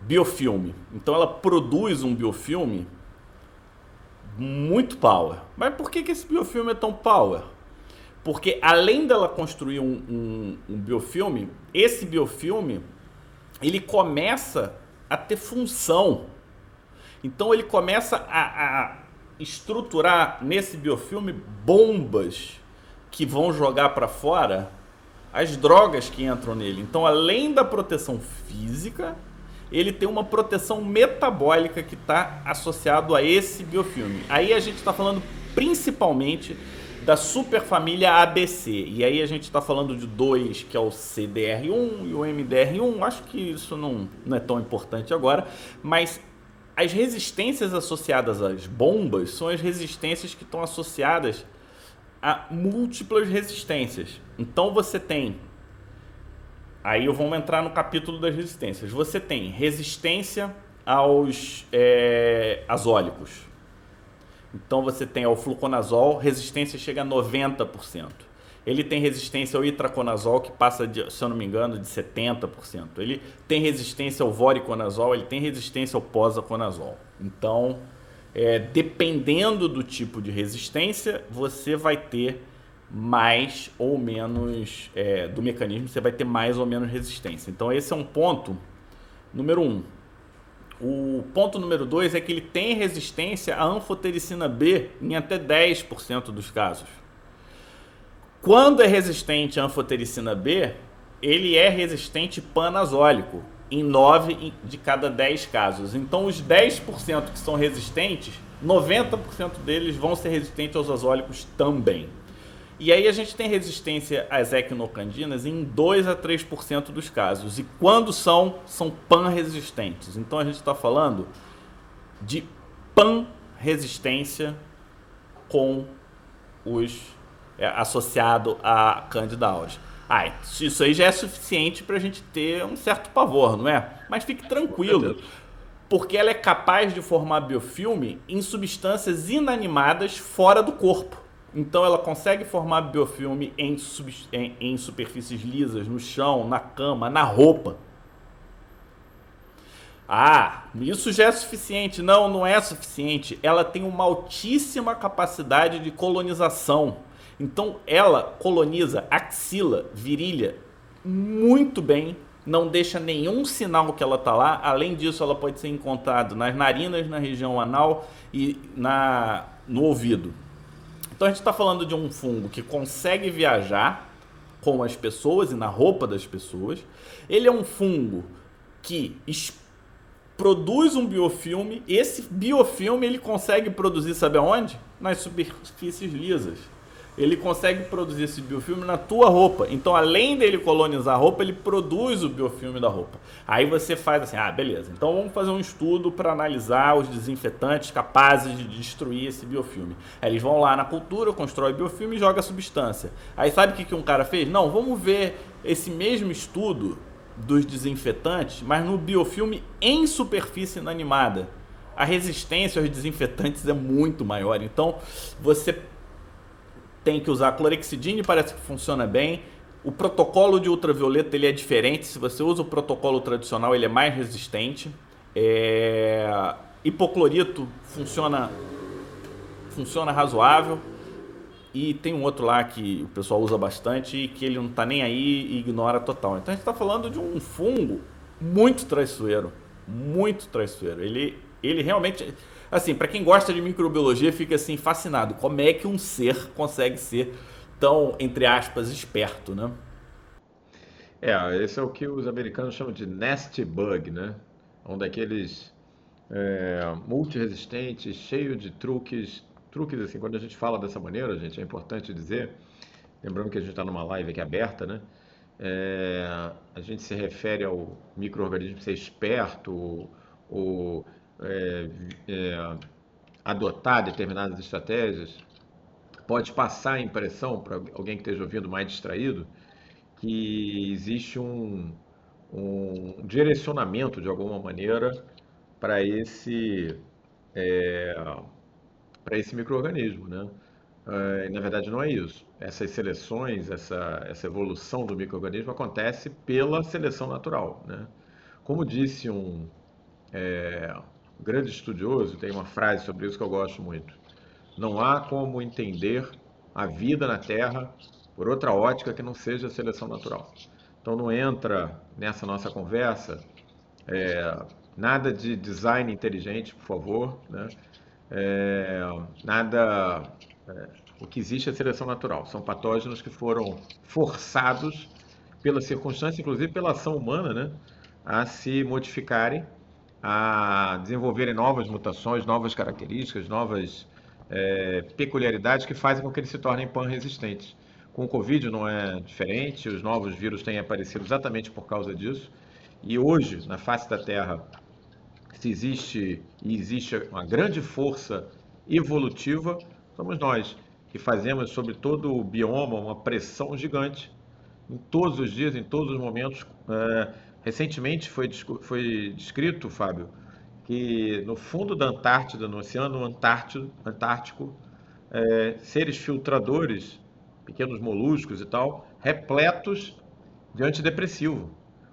biofilme. Então ela produz um biofilme muito power. Mas por que, que esse biofilme é tão power? Porque além dela construir um, um, um biofilme, esse biofilme ele começa a ter função. Então ele começa a, a estruturar nesse biofilme bombas que vão jogar para fora as drogas que entram nele. Então, além da proteção física, ele tem uma proteção metabólica que está associado a esse biofilme. Aí a gente está falando principalmente da superfamília ABC. E aí a gente está falando de dois, que é o CDR1 e o MDR1. Acho que isso não, não é tão importante agora, mas as resistências associadas às bombas são as resistências que estão associadas a múltiplas resistências. Então você tem. Aí vamos entrar no capítulo das resistências. Você tem resistência aos é, azólicos. Então você tem ao fluconazol, resistência chega a 90%. Ele tem resistência ao itraconazol, que passa, de, se eu não me engano, de 70%. Ele tem resistência ao voriconazol, ele tem resistência ao posaconazol. Então, é, dependendo do tipo de resistência, você vai ter mais ou menos é, do mecanismo, você vai ter mais ou menos resistência. Então, esse é um ponto número um. O ponto número dois é que ele tem resistência à anfotericina B em até 10% dos casos. Quando é resistente à anfotericina B, ele é resistente panazólico em 9 de cada 10 casos. Então, os 10% que são resistentes, 90% deles vão ser resistentes aos azólicos também. E aí a gente tem resistência às equinocandinas em 2 a 3% dos casos. E quando são, são pan-resistentes. Então a gente está falando de pan-resistência com os é, associado a Candida auris. Ah, isso aí já é suficiente para a gente ter um certo pavor, não é? Mas fique tranquilo, porque ela é capaz de formar biofilme em substâncias inanimadas fora do corpo. Então ela consegue formar biofilme em, em, em superfícies lisas, no chão, na cama, na roupa. Ah, isso já é suficiente. Não, não é suficiente. Ela tem uma altíssima capacidade de colonização. Então ela coloniza axila, virilha muito bem, não deixa nenhum sinal que ela está lá. Além disso, ela pode ser encontrada nas narinas, na região anal e na, no ouvido. Então a gente está falando de um fungo que consegue viajar com as pessoas e na roupa das pessoas. Ele é um fungo que produz um biofilme. Esse biofilme ele consegue produzir, sabe aonde? Nas superfícies lisas ele consegue produzir esse biofilme na tua roupa. Então, além dele colonizar a roupa, ele produz o biofilme da roupa. Aí você faz assim, ah, beleza. Então vamos fazer um estudo para analisar os desinfetantes capazes de destruir esse biofilme. Aí eles vão lá na cultura, constrói biofilme e joga a substância. Aí sabe o que, que um cara fez? Não, vamos ver esse mesmo estudo dos desinfetantes, mas no biofilme em superfície inanimada. A resistência aos desinfetantes é muito maior. Então, você tem que usar clorexidine, parece que funciona bem. O protocolo de ultravioleta ele é diferente. Se você usa o protocolo tradicional, ele é mais resistente. É... Hipoclorito funciona, funciona razoável. E tem um outro lá que o pessoal usa bastante e que ele não está nem aí e ignora total. Então a gente está falando de um fungo muito traiçoeiro. Muito traiçoeiro. Ele, ele realmente assim, para quem gosta de microbiologia, fica assim fascinado. Como é que um ser consegue ser tão, entre aspas, esperto, né? É, esse é o que os americanos chamam de nest bug, né? Um daqueles é, multiresistentes, cheio de truques. Truques, assim, quando a gente fala dessa maneira, gente, é importante dizer, lembrando que a gente está numa live aqui aberta, né? É, a gente se refere ao microorganismo ser esperto, ou é, é, adotar determinadas estratégias, pode passar a impressão para alguém que esteja ouvindo mais distraído que existe um, um direcionamento de alguma maneira para esse é, para esse microorganismo, né? É, na verdade não é isso. Essas seleções, essa, essa evolução do microorganismo acontece pela seleção natural, né? Como disse um, é, grande estudioso, tem uma frase sobre isso que eu gosto muito. Não há como entender a vida na Terra por outra ótica que não seja a seleção natural. Então não entra nessa nossa conversa é, nada de design inteligente, por favor, né? É, nada. É, o que existe é seleção natural. São patógenos que foram forçados pela circunstância, inclusive pela ação humana, né, a se modificarem a desenvolverem novas mutações, novas características, novas é, peculiaridades que fazem com que eles se tornem pan-resistentes. Com o Covid não é diferente, os novos vírus têm aparecido exatamente por causa disso. E hoje, na face da Terra, se existe e existe uma grande força evolutiva, somos nós que fazemos sobre todo o bioma uma pressão gigante em todos os dias, em todos os momentos. É, recentemente foi, foi descrito, Fábio, que no fundo da Antártida, no Oceano Antártico, Antártico é, seres filtradores, pequenos moluscos e tal, repletos de antidepressivo.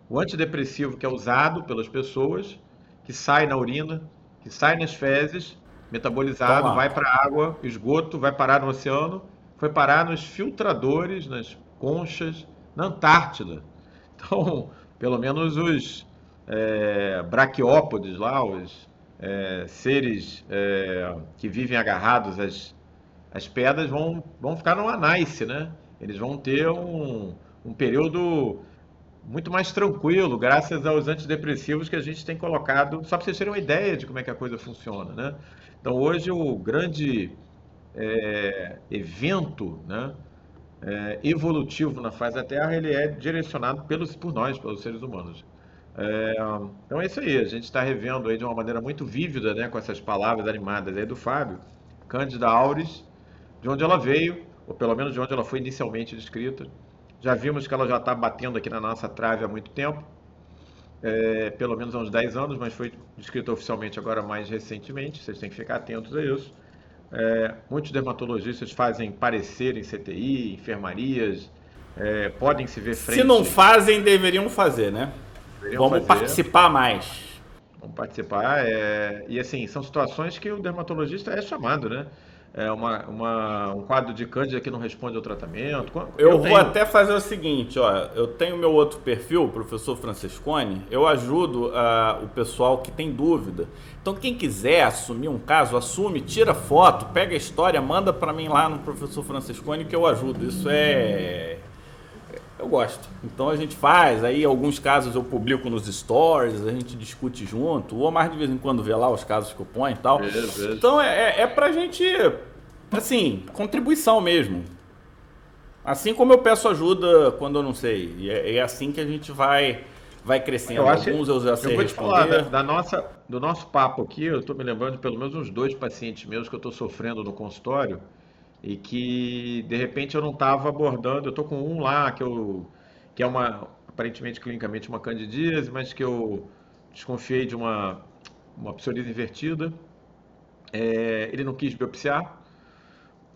O antidepressivo que é usado pelas pessoas, que sai na urina, que sai nas fezes, metabolizado, Toma. vai para a água, esgoto, vai parar no oceano, foi parar nos filtradores, nas conchas, na Antártida. Então, pelo menos os é, braquiópodes lá, os é, seres é, que vivem agarrados às, às pedras, vão, vão ficar no anice, né? Eles vão ter um, um período muito mais tranquilo, graças aos antidepressivos que a gente tem colocado, só para vocês terem uma ideia de como é que a coisa funciona, né? Então hoje o grande é, evento, né, é, evolutivo na face da Terra, ele é direcionado pelos, por nós, pelos seres humanos. É, então é isso aí, a gente está revendo aí de uma maneira muito vívida, né, com essas palavras animadas aí do Fábio, Cândida Auris, de onde ela veio, ou pelo menos de onde ela foi inicialmente descrita. Já vimos que ela já está batendo aqui na nossa trave há muito tempo, é, pelo menos há uns 10 anos, mas foi descrita oficialmente agora mais recentemente, vocês têm que ficar atentos a isso. É, muitos dermatologistas fazem parecer em CTI, enfermarias, é, podem se ver frente. Se não fazem, deveriam fazer, né? Deveriam Vamos fazer. participar mais. Vamos participar. É... E assim, são situações que o dermatologista é chamado, né? É, uma, uma, um quadro de cândida que não responde ao tratamento? Eu, eu vou tenho... até fazer o seguinte, ó, eu tenho meu outro perfil, o professor Francescone, eu ajudo uh, o pessoal que tem dúvida. Então quem quiser assumir um caso, assume, tira foto, pega a história, manda para mim lá no professor Francescone que eu ajudo. Isso é eu gosto. Então a gente faz, aí alguns casos eu publico nos stories, a gente discute junto. O Omar de vez em quando vê lá os casos que eu ponho e tal. Vejo. Então é, é, é pra gente, assim, contribuição mesmo. Assim como eu peço ajuda quando eu não sei. E é, é assim que a gente vai vai crescendo. Eu acho, Alguns eu já sei eu vou te responder. falar da, da, nossa, do nosso papo aqui, eu estou me lembrando de pelo menos uns dois pacientes meus que eu estou sofrendo no consultório e que de repente eu não estava abordando. Eu estou com um lá que eu que é uma aparentemente clinicamente uma candidíase, mas que eu desconfiei de uma uma psoríase invertida. É, ele não quis biopsiar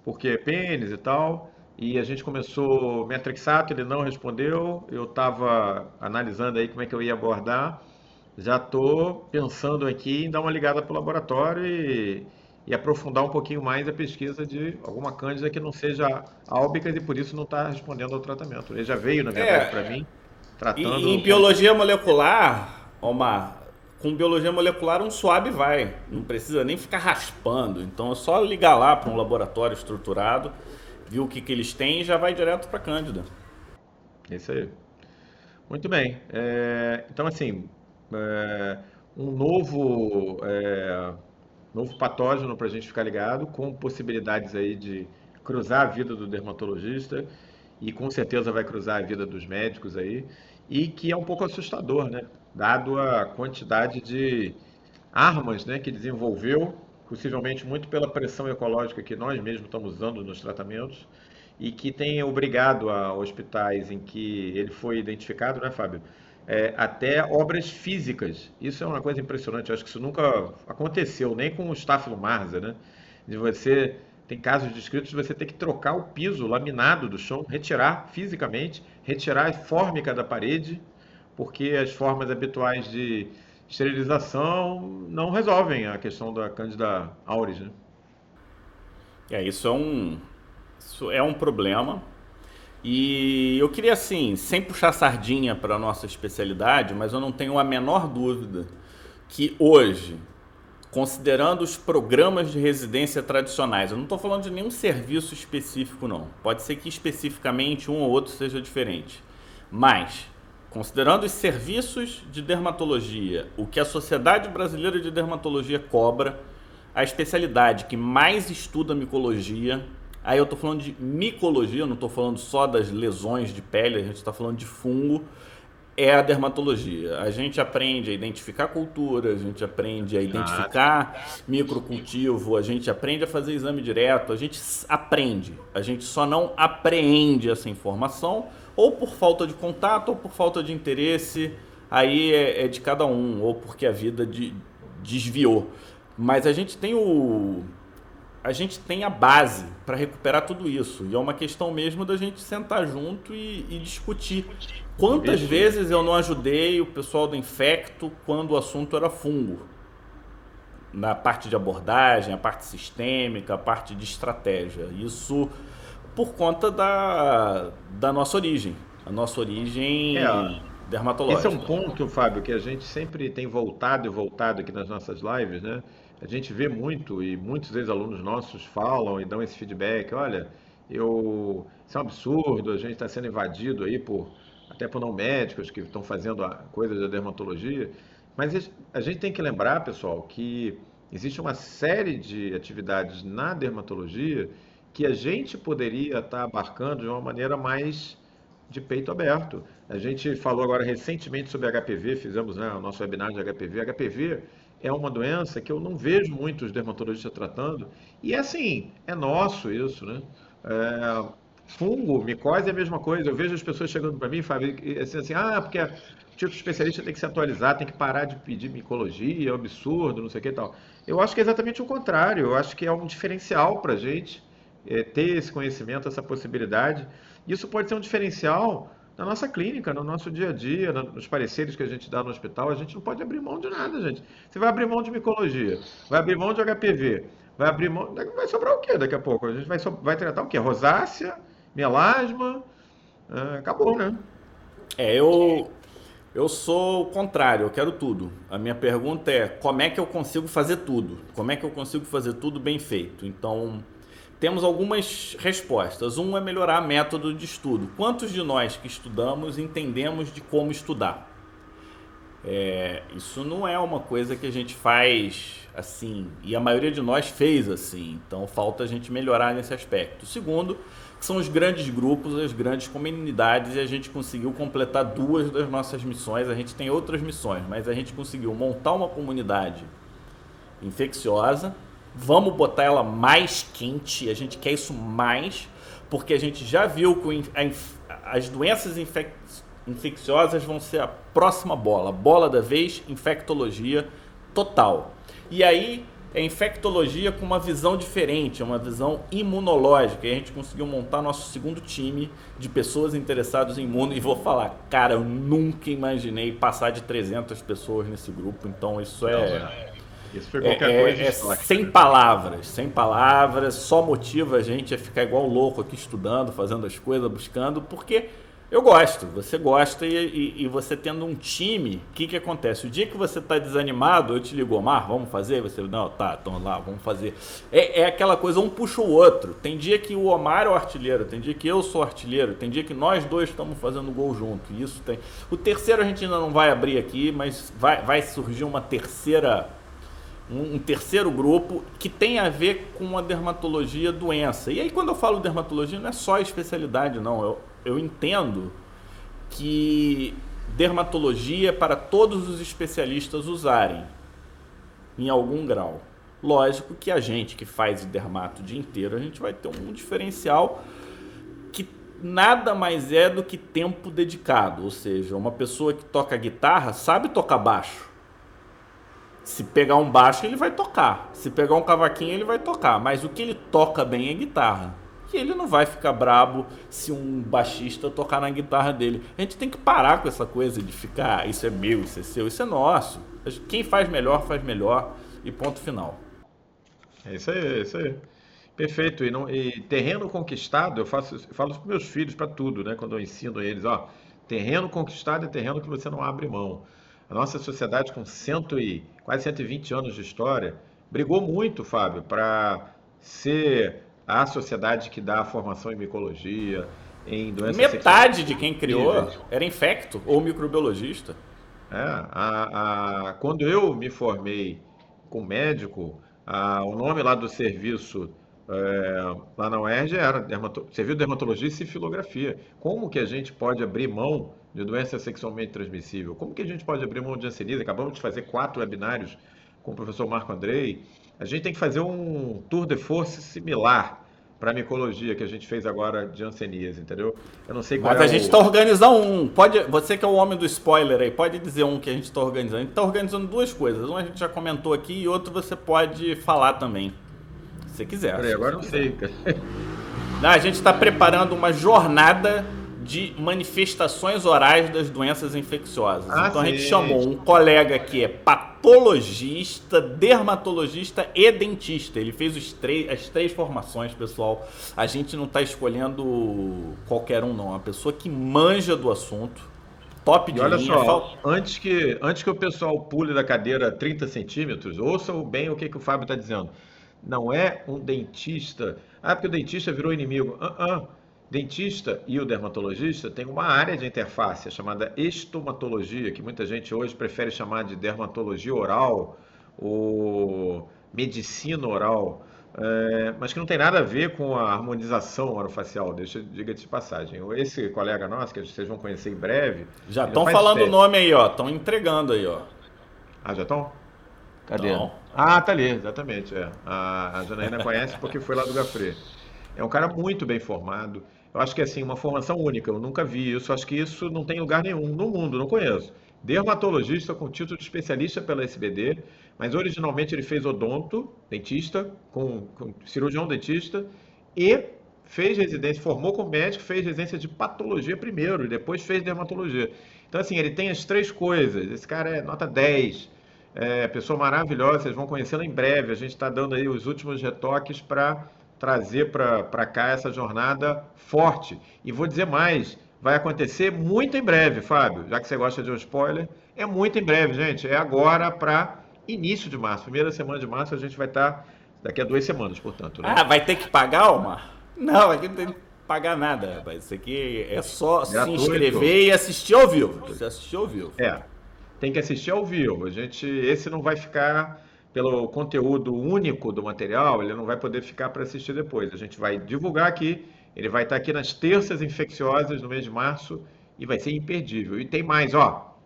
porque é pênis e tal. E a gente começou metrixato, ele não respondeu. Eu estava analisando aí como é que eu ia abordar. Já estou pensando aqui em dar uma ligada para o laboratório e e aprofundar um pouquinho mais a pesquisa de alguma cândida que não seja álbicas e por isso não está respondendo ao tratamento. Ele já veio, na verdade, é, para mim, tratando... E, em biologia molecular, Omar, com biologia molecular um suave vai, não precisa nem ficar raspando. Então é só ligar lá para um laboratório estruturado, ver o que, que eles têm e já vai direto para cândida. Isso aí. Muito bem. É, então, assim, é, um novo... Novo patógeno para a gente ficar ligado, com possibilidades aí de cruzar a vida do dermatologista e com certeza vai cruzar a vida dos médicos aí, e que é um pouco assustador, né? Dado a quantidade de armas né, que desenvolveu, possivelmente muito pela pressão ecológica que nós mesmos estamos usando nos tratamentos, e que tem obrigado a hospitais em que ele foi identificado, né, Fábio? É, até obras físicas. Isso é uma coisa impressionante. Eu acho que isso nunca aconteceu, nem com o Staphylo Marza, né? De você tem casos descritos de você ter que trocar o piso laminado do chão, retirar fisicamente, retirar a fórmica da parede, porque as formas habituais de esterilização não resolvem a questão da Candida auris, né? É, isso é um, isso é um problema e eu queria, assim, sem puxar sardinha para a nossa especialidade, mas eu não tenho a menor dúvida que hoje, considerando os programas de residência tradicionais, eu não estou falando de nenhum serviço específico, não. Pode ser que especificamente um ou outro seja diferente. Mas, considerando os serviços de dermatologia, o que a Sociedade Brasileira de Dermatologia cobra, a especialidade que mais estuda micologia Aí eu estou falando de micologia, não estou falando só das lesões de pele, a gente está falando de fungo. é a dermatologia. A gente aprende a identificar cultura, a gente aprende a identificar microcultivo, a gente aprende a fazer exame direto, a gente aprende. A gente só não apreende essa informação ou por falta de contato ou por falta de interesse. Aí é, é de cada um, ou porque a vida de, desviou. Mas a gente tem o a gente tem a base para recuperar tudo isso. E é uma questão mesmo da gente sentar junto e, e discutir. Quantas vezes eu não ajudei o pessoal do Infecto quando o assunto era fungo? Na parte de abordagem, a parte sistêmica, a parte de estratégia. Isso por conta da, da nossa origem. A nossa origem é, dermatológica. Esse é um ponto, Fábio, que a gente sempre tem voltado e voltado aqui nas nossas lives, né? a gente vê muito e muitos ex-alunos nossos falam e dão esse feedback, olha, eu isso é um absurdo, a gente está sendo invadido aí por até por não médicos que estão fazendo a coisa da dermatologia, mas a gente tem que lembrar, pessoal, que existe uma série de atividades na dermatologia que a gente poderia estar tá abarcando de uma maneira mais de peito aberto. A gente falou agora recentemente sobre HPV, fizemos né, o nosso webinar de HPV. HPV é uma doença que eu não vejo muitos dermatologistas tratando. E é assim, é nosso isso, né? É, fungo, micose é a mesma coisa. Eu vejo as pessoas chegando para mim, Fábio, assim, assim, ah, porque o tipo especialista tem que se atualizar, tem que parar de pedir micologia, é um absurdo, não sei o que e tal. Eu acho que é exatamente o contrário. Eu acho que é um diferencial para a gente é, ter esse conhecimento, essa possibilidade. Isso pode ser um diferencial na nossa clínica, no nosso dia a dia, nos pareceres que a gente dá no hospital, a gente não pode abrir mão de nada, gente. Você vai abrir mão de micologia, vai abrir mão de HPV, vai abrir mão. Vai sobrar o quê daqui a pouco? A gente vai, so... vai tratar o quê? Rosácea, melasma. Ah, acabou, né? É, eu. Eu sou o contrário, eu quero tudo. A minha pergunta é: como é que eu consigo fazer tudo? Como é que eu consigo fazer tudo bem feito? Então, temos algumas respostas. Um é melhorar método de estudo. Quantos de nós que estudamos entendemos de como estudar? É, isso não é uma coisa que a gente faz assim, e a maioria de nós fez assim, então falta a gente melhorar nesse aspecto. Segundo, são os grandes grupos, as grandes comunidades, e a gente conseguiu completar duas das nossas missões. A gente tem outras missões, mas a gente conseguiu montar uma comunidade infecciosa Vamos botar ela mais quente, a gente quer isso mais, porque a gente já viu que as doenças infec infecciosas vão ser a próxima bola, bola da vez, infectologia total. E aí é infectologia com uma visão diferente, uma visão imunológica. E a gente conseguiu montar nosso segundo time de pessoas interessadas em imuno. E vou falar, cara, eu nunca imaginei passar de 300 pessoas nesse grupo. Então isso é, é isso foi qualquer é, coisa. É, é sem palavras, sem palavras, só motiva a gente a ficar igual louco aqui estudando, fazendo as coisas, buscando, porque eu gosto, você gosta e, e, e você tendo um time, o que, que acontece? O dia que você está desanimado, eu te ligo, Omar, vamos fazer? Você, não, tá, então lá, vamos fazer. É, é aquela coisa, um puxa o outro. Tem dia que o Omar é o artilheiro, tem dia que eu sou artilheiro, tem dia que nós dois estamos fazendo gol junto. Isso tem. O terceiro a gente ainda não vai abrir aqui, mas vai, vai surgir uma terceira um, terceiro grupo que tem a ver com a dermatologia doença. E aí, quando eu falo dermatologia, não é só especialidade, não. Eu, eu entendo que dermatologia é para todos os especialistas usarem em algum grau. Lógico que a gente que faz dermato o dia inteiro, a gente vai ter um diferencial que nada mais é do que tempo dedicado. Ou seja, uma pessoa que toca guitarra sabe tocar baixo se pegar um baixo, ele vai tocar. Se pegar um cavaquinho, ele vai tocar. Mas o que ele toca bem é guitarra. E ele não vai ficar brabo se um baixista tocar na guitarra dele. A gente tem que parar com essa coisa de ficar, ah, isso é meu, isso é seu, isso é nosso. Quem faz melhor, faz melhor. E ponto final. É isso aí, é isso aí. Perfeito. E, não, e terreno conquistado, eu, faço, eu falo para meus filhos para tudo, né? Quando eu ensino eles, ó, terreno conquistado é terreno que você não abre mão. A nossa sociedade, com cento e, quase 120 anos de história, brigou muito, Fábio, para ser a sociedade que dá a formação em micologia, em doenças Metade de quem criou era infecto ou microbiologista. É, a, a, quando eu me formei com médico, a, o nome lá do serviço é, lá na UERJ era dermato, serviço de dermatologia e filografia. Como que a gente pode abrir mão de doença sexualmente transmissível. Como que a gente pode abrir mão de hanseníase? Acabamos de fazer quatro webinários com o professor Marco Andrei. A gente tem que fazer um tour de força similar para a micologia que a gente fez agora de hanseníase, entendeu? Eu não sei qual Mas é a gente está o... organizando um. Pode, você que é o homem do spoiler aí, pode dizer um que a gente está organizando. A gente está organizando duas coisas. Um a gente já comentou aqui e outro você pode falar também. Se quiser. Peraí, agora não sei. Não, a gente está preparando uma jornada de manifestações orais das doenças infecciosas. Ah, então sim. a gente chamou um colega que é patologista, dermatologista e dentista. Ele fez os três, as três formações, pessoal. A gente não está escolhendo qualquer um, não. É uma pessoa que manja do assunto. Top de e olha linha. só, antes que, antes que o pessoal pule da cadeira 30 centímetros, ouçam bem o que, que o Fábio está dizendo. Não é um dentista. Ah, porque o dentista virou inimigo. Uh -uh dentista e o dermatologista têm uma área de interface chamada estomatologia, que muita gente hoje prefere chamar de dermatologia oral ou medicina oral, é, mas que não tem nada a ver com a harmonização orofacial, deixa diga de passagem. Esse colega nosso, que vocês vão conhecer em breve. Já estão falando o nome aí, ó. Estão entregando aí, ó. Ah, já estão? Cadê? Não. Ah, tá ali, exatamente. É. A, a Janaína conhece porque foi lá do Gafre. É um cara muito bem formado. Eu acho que assim, uma formação única, eu nunca vi isso, acho que isso não tem lugar nenhum no mundo, não conheço. Dermatologista com título de especialista pela SBD, mas originalmente ele fez odonto, dentista, com, com cirurgião dentista, e fez residência, formou como médico, fez residência de patologia primeiro, e depois fez dermatologia. Então, assim, ele tem as três coisas. Esse cara é nota 10, é, pessoa maravilhosa, vocês vão conhecê-lo em breve. A gente está dando aí os últimos retoques para trazer para cá essa jornada forte. E vou dizer mais, vai acontecer muito em breve, Fábio, já que você gosta de um spoiler, é muito em breve, gente. É agora para início de março, primeira semana de março, a gente vai estar tá daqui a duas semanas, portanto. Né? Ah, vai ter que pagar, Omar? Não, aqui não tem que pagar nada, rapaz. Isso aqui é só Gratuito. se inscrever e assistir ao vivo. Você assistir ao vivo. É, tem que assistir ao vivo. A gente, esse não vai ficar pelo conteúdo único do material, ele não vai poder ficar para assistir depois. A gente vai divulgar aqui, ele vai estar aqui nas terças infecciosas no mês de março e vai ser imperdível. E tem mais, ó,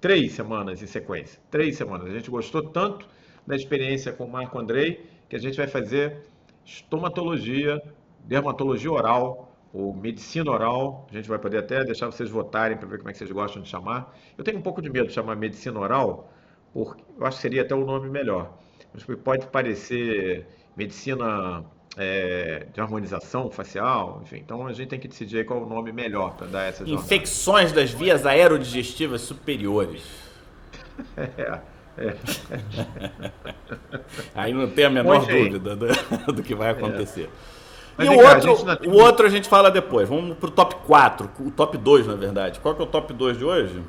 três semanas em sequência. Três semanas. A gente gostou tanto da experiência com o Marco Andrei que a gente vai fazer estomatologia, dermatologia oral, ou medicina oral. A gente vai poder até deixar vocês votarem para ver como é que vocês gostam de chamar. Eu tenho um pouco de medo de chamar medicina oral, porque eu acho que seria até o um nome melhor. Mas pode parecer medicina é, de harmonização facial, enfim. Então a gente tem que decidir qual é o nome melhor para dar essa jornada. Infecções das vias aerodigestivas superiores. É. É. Aí não tem a menor dúvida do, do, que vai acontecer. É. E o, cá, outro, o outro a gente fala depois. Vamos pro top 4, o top 2, na verdade. Qual que é o top 2 de hoje?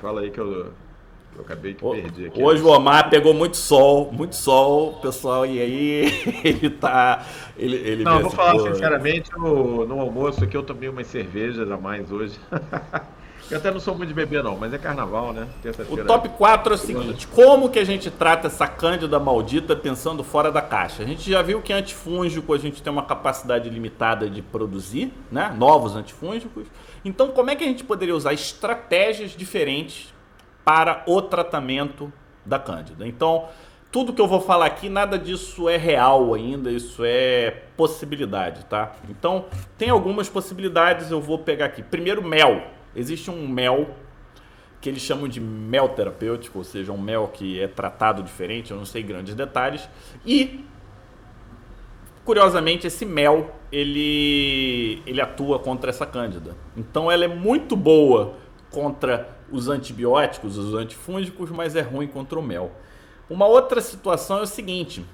Fala aí que eu eu acabei de perder aqui. Hoje o Omar pegou muito sol, muito sol, pessoal, e aí ele tá. Ele, ele Não, vou falar sinceramente, no, no, almoço aqui eu tomei umas cervejas a mais hoje. eu até não sou muito de beber, não, mas é carnaval, né? O top 4 é o seguinte: como que a gente trata essa cândida maldita pensando fora da caixa? A gente já viu que antifúngico a gente tem uma capacidade limitada de produzir, né? Novos antifúngicos. Então, como é que a gente poderia usar estratégias diferentes para o tratamento da Cândida. Então, tudo que eu vou falar aqui, nada disso é real ainda, isso é possibilidade, tá? Então, tem algumas possibilidades, eu vou pegar aqui. Primeiro, mel. Existe um mel que eles chamam de mel terapêutico, ou seja, um mel que é tratado diferente, eu não sei grandes detalhes. E curiosamente esse mel ele ele atua contra essa cândida. Então ela é muito boa contra os antibióticos, os antifúngicos, mas é ruim contra o mel. Uma outra situação é o seguinte: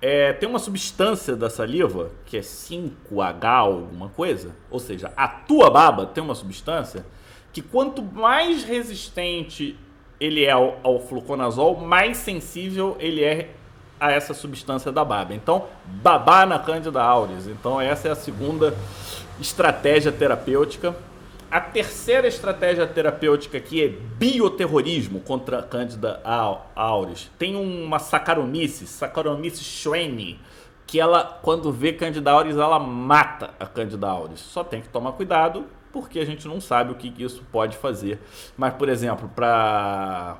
é, tem uma substância da saliva que é 5H alguma coisa, ou seja, a tua baba tem uma substância que quanto mais resistente ele é ao, ao fluconazol, mais sensível ele é a essa substância da baba. Então, babar na Candida auris. Então, essa é a segunda estratégia terapêutica a terceira estratégia terapêutica aqui é bioterrorismo contra a Candida auris. Tem uma Saccharomyces, Saccharomyces schwenni, que ela, quando vê Candida auris, ela mata a Candida auris. Só tem que tomar cuidado porque a gente não sabe o que, que isso pode fazer. Mas, por exemplo, para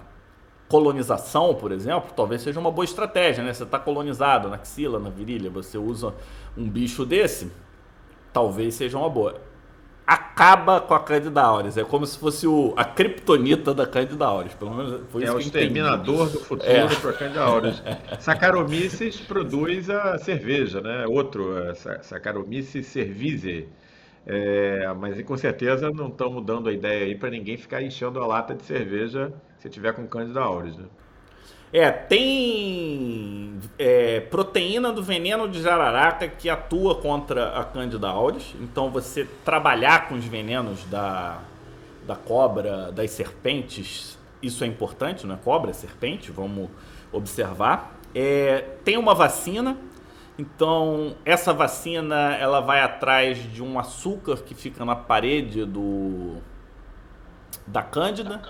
colonização, por exemplo, talvez seja uma boa estratégia, né? Você está colonizado na axila, na virilha, você usa um bicho desse, talvez seja uma boa. Acaba com a Candida auris, é como se fosse o, a criptonita da Candida auris, pelo menos foi isso É o exterminador do futuro é. para a Candida auris. Saccharomyces produz a cerveja, né? Outro, é, Saccharomyces cerevisiae. É, mas com certeza não estamos dando a ideia aí para ninguém ficar enchendo a lata de cerveja se tiver com Candida auris, né? É, tem é, proteína do veneno de jararaca que atua contra a Candida auris. Então você trabalhar com os venenos da, da cobra, das serpentes, isso é importante, não é cobra, é serpente, vamos observar. É, tem uma vacina, então essa vacina ela vai atrás de um açúcar que fica na parede do da Cândida.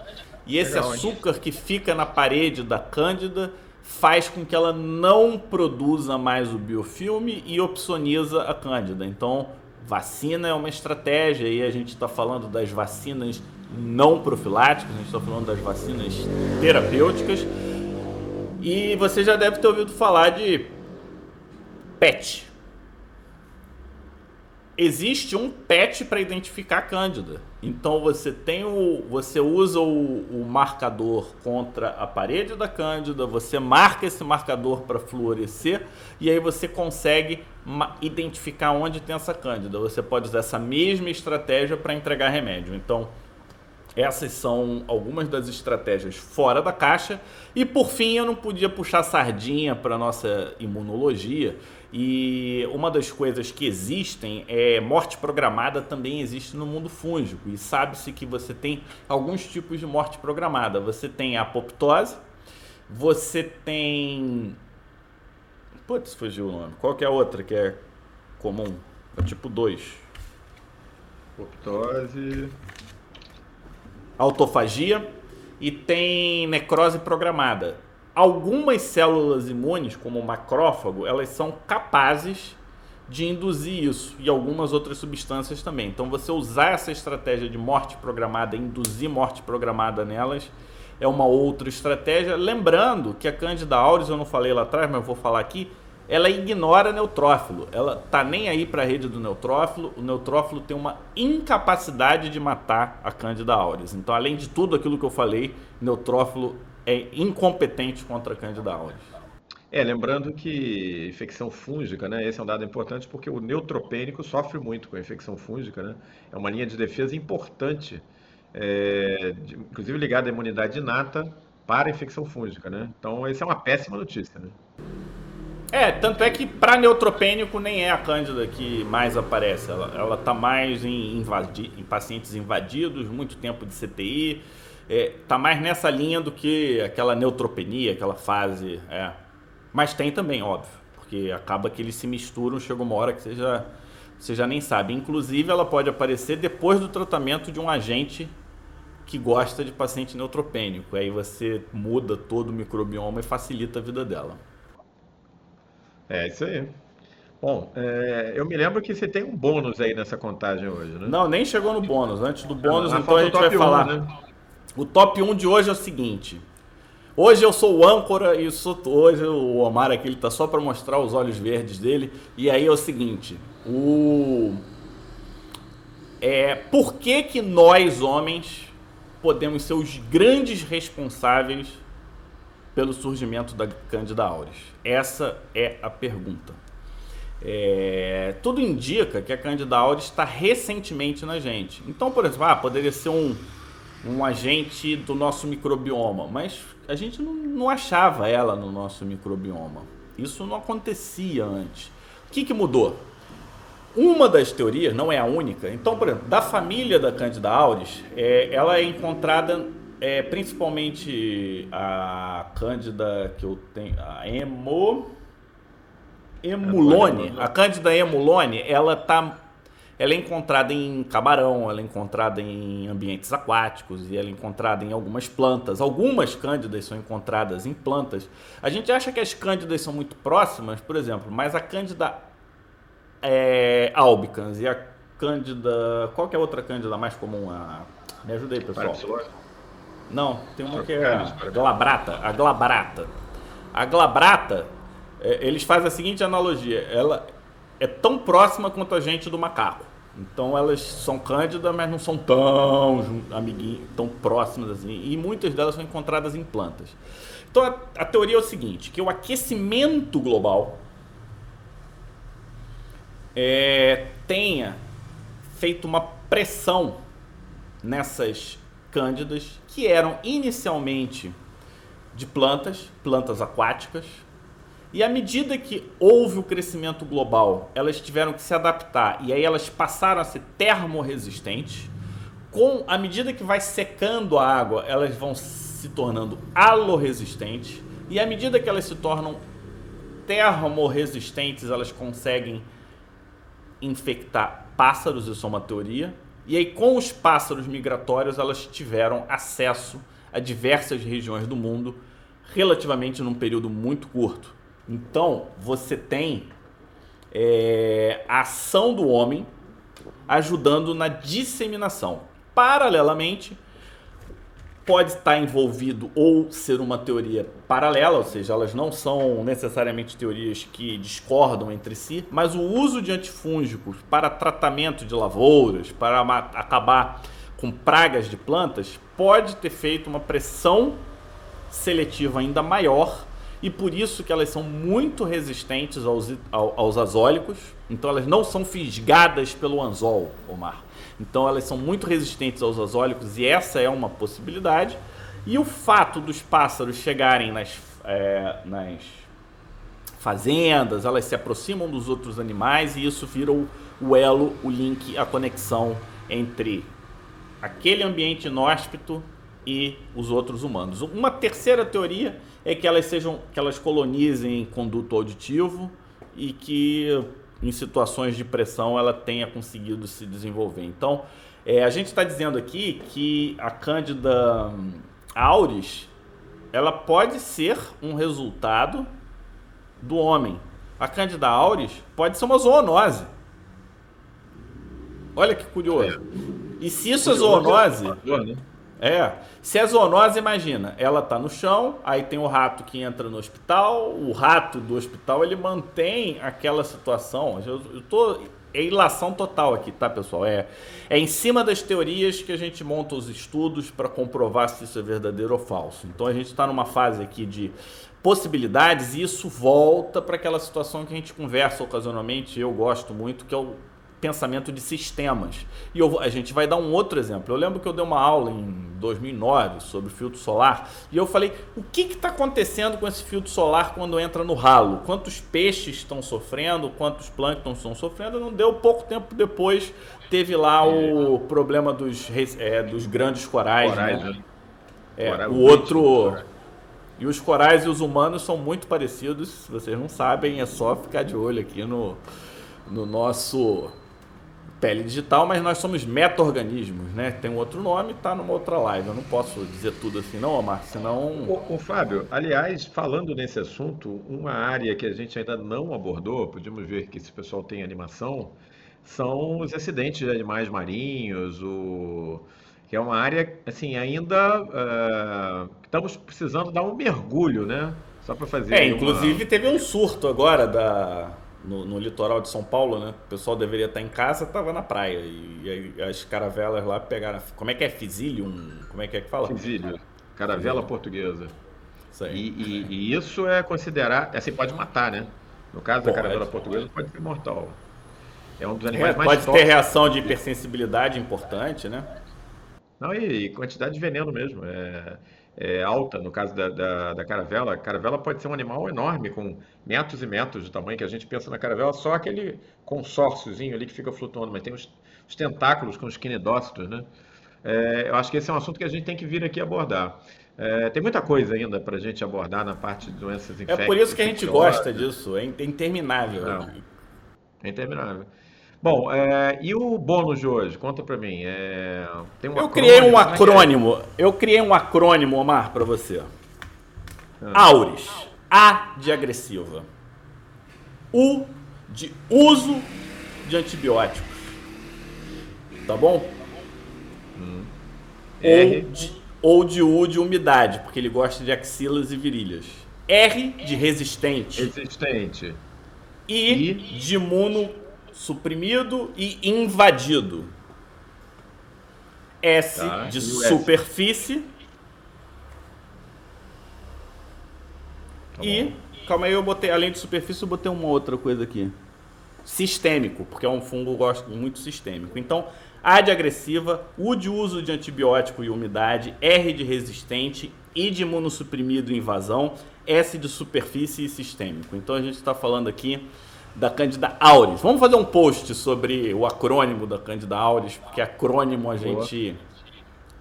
E esse Legal, açúcar que fica na parede da Cândida faz com que ela não produza mais o biofilme e opsoniza a Cândida. Então, vacina é uma estratégia e a gente está falando das vacinas não profiláticas, a gente está falando das vacinas terapêuticas. E você já deve ter ouvido falar de PET. Existe um PET para identificar a Cândida. Então você tem o, você usa o, o, marcador contra a parede da cândida, você marca esse marcador para fluorescer e aí você consegue identificar onde tem essa cândida. Você pode usar essa mesma estratégia para entregar remédio. Então essas são algumas das estratégias fora da caixa. E por fim, eu não podia puxar sardinha para nossa imunologia e uma das coisas que existem é morte programada também existe no mundo fúngico. E sabe-se que você tem alguns tipos de morte programada. Você tem a apoptose, você tem. Putz, fugiu o nome. Qual que é a outra que é comum? É tipo 2. Apoptose. Autofagia. E tem necrose programada algumas células imunes, como o macrófago, elas são capazes de induzir isso e algumas outras substâncias também. Então, você usar essa estratégia de morte programada, induzir morte programada nelas, é uma outra estratégia. Lembrando que a Candida auris, eu não falei lá atrás, mas eu vou falar aqui, ela ignora neutrófilo. Ela tá nem aí para a rede do neutrófilo. O neutrófilo tem uma incapacidade de matar a Candida auris. Então, além de tudo aquilo que eu falei, neutrófilo é incompetente contra a Candida auris. É, lembrando que infecção fúngica, né? Esse é um dado importante porque o neutropênico sofre muito com a infecção fúngica, né? É uma linha de defesa importante, é, de, inclusive ligada à imunidade inata para a infecção fúngica, né? Então, essa é uma péssima notícia, né? É, tanto é que para neutropênico nem é a cândida que mais aparece. Ela, ela tá mais em, invadi em pacientes invadidos, muito tempo de CTI, é, tá mais nessa linha do que aquela neutropenia, aquela fase. É. Mas tem também, óbvio, porque acaba que eles se misturam, chega uma hora que você já, você já nem sabe. Inclusive, ela pode aparecer depois do tratamento de um agente que gosta de paciente neutropênico. Aí você muda todo o microbioma e facilita a vida dela. É isso aí. Bom, é, eu me lembro que você tem um bônus aí nessa contagem hoje, né? Não, nem chegou no bônus. Antes do bônus, ah, então a gente vai falar. né? O top 1 de hoje é o seguinte. Hoje eu sou o âncora e sou, hoje o Omar aqui ele tá só para mostrar os olhos verdes dele. E aí é o seguinte, o é por que que nós homens podemos ser os grandes responsáveis pelo surgimento da Candida auris? Essa é a pergunta. É, tudo indica que a Candida auris está recentemente na gente. Então, por exemplo, ah, poderia ser um um agente do nosso microbioma, mas a gente não, não, achava ela no nosso microbioma. Isso não acontecia antes. O que, que mudou? Uma das teorias, não é a única, então, por exemplo, da família da Candida auris, é, ela é encontrada é, principalmente a Cândida que eu tenho, a emo, emulone, a Cândida emulone, ela está ela é encontrada em camarão, ela é encontrada em ambientes aquáticos e ela é encontrada em algumas plantas. Algumas cândidas são encontradas em plantas. A gente acha que as cândidas são muito próximas, por exemplo, mas a cândida é, albicans e a cândida. Qual que é a outra cândida mais comum? A... Me ajuda aí, pessoal. Não, tem uma que é a glabrata. A glabrata. A glabrata, é, eles fazem a seguinte analogia. Ela é tão próxima quanto a gente do macaco. Então elas são cândidas, mas não são tão amiguinhos, tão próximas assim. E muitas delas são encontradas em plantas. Então a, a teoria é o seguinte, que o aquecimento global é, tenha feito uma pressão nessas cândidas que eram inicialmente de plantas, plantas aquáticas, e à medida que houve o crescimento global, elas tiveram que se adaptar e aí elas passaram a ser termorresistentes. Com à medida que vai secando a água, elas vão se tornando aloresistentes e à medida que elas se tornam termorresistentes, elas conseguem infectar pássaros, isso é uma teoria. E aí com os pássaros migratórios, elas tiveram acesso a diversas regiões do mundo relativamente num período muito curto. Então, você tem é, a ação do homem ajudando na disseminação. Paralelamente, pode estar envolvido ou ser uma teoria paralela, ou seja, elas não são necessariamente teorias que discordam entre si, mas o uso de antifúngicos para tratamento de lavouras, para acabar com pragas de plantas, pode ter feito uma pressão seletiva ainda maior e por isso que elas são muito resistentes aos, aos azólicos. Então elas não são fisgadas pelo anzol, Omar. Então elas são muito resistentes aos azólicos e essa é uma possibilidade. E o fato dos pássaros chegarem nas, é, nas fazendas, elas se aproximam dos outros animais e isso vira o, o elo, o link, a conexão entre aquele ambiente inóspito e os outros humanos. Uma terceira teoria é que elas sejam que elas colonizem conduto auditivo e que em situações de pressão ela tenha conseguido se desenvolver. Então, é, a gente está dizendo aqui que a Cândida auris ela pode ser um resultado do homem. A Cândida auris pode ser uma zoonose. Olha que curioso. É. E se isso é zoonose, né? É. Se é zoonose, imagina, ela tá no chão, aí tem o rato que entra no hospital, o rato do hospital ele mantém aquela situação. Eu, eu tô é ilação total aqui, tá, pessoal? É, é em cima das teorias que a gente monta os estudos para comprovar se isso é verdadeiro ou falso. Então a gente está numa fase aqui de possibilidades e isso volta para aquela situação que a gente conversa ocasionalmente, eu gosto muito, que é o pensamento de sistemas. E eu, a gente vai dar um outro exemplo. Eu lembro que eu dei uma aula em 2009 sobre filtro solar e eu falei o que está acontecendo com esse filtro solar quando entra no ralo? Quantos peixes estão sofrendo? Quantos plânctons estão sofrendo? Não deu pouco tempo depois teve lá o problema dos, é, dos grandes corais. corais né? né? É, o outro e os corais e os humanos são muito parecidos. Se vocês não sabem, é só ficar de olho aqui no, no nosso pele digital, mas nós somos meta-organismos, né? Tem um outro nome, tá numa outra live. Eu não posso dizer tudo assim, não, Omar, senão. O, o Fábio, aliás, falando nesse assunto, uma área que a gente ainda não abordou, podemos ver que esse pessoal tem animação, são os acidentes de animais marinhos, o que é uma área, assim, ainda uh, estamos precisando dar um mergulho, né? Só para fazer. É, inclusive uma... teve um surto agora da no, no, litoral de São Paulo, né? O pessoal deveria estar em casa, estava na praia. E, e, as caravelas lá pegaram. Como é que é? Fisílio? Como é que é que fala? Fisílio. Caravela portuguesa. Isso aí. E, e, e, isso é considerar. Assim, pode matar, né? No caso da caravela portuguesa, pode ser mortal. É um dos animais é, mais Pode ter reação de hipersensibilidade importante, né? Não, e, quantidade de veneno mesmo. É é, alta, no caso da, da, da, caravela. A caravela pode ser um animal enorme, com metros e metros de tamanho, que a gente pensa na caravela só aquele consórciozinho ali que fica flutuando, mas tem os, os tentáculos com os quinidócitos, né? É, eu acho que esse é um assunto que a gente tem que vir aqui abordar. É, tem muita coisa ainda para a gente abordar na parte de doenças infecciosas. É por isso que a gente gosta disso, é interminável. Não, é interminável. Bom, é, e o bônus de hoje? Conta para mim. É, um eu criei um é é? acrônimo. É? Eu criei um acrônimo, Omar, para você. Ah. Auris. A de agressiva. U de uso de antibióticos. tá bom? Hum. Ou, de, ou de U de umidade, porque ele gosta de axilas e virilhas. R de resistente. Resistente. I, I. de imuno suprimido e invadido. S tá. de superfície. Tá e, calma aí, eu botei, além de superfície, eu botei uma outra coisa aqui. Sistêmico, porque é um fungo gosto muito sistêmico. Então, A de agressiva, U de uso de antibiótico e umidade, R de resistente, I de imunossuprimido e invasão, S de superfície e sistêmico. Então a gente está falando aqui da Cândida auris. Vamos fazer um post sobre o acrônimo da Cândida auris, porque acrônimo a gente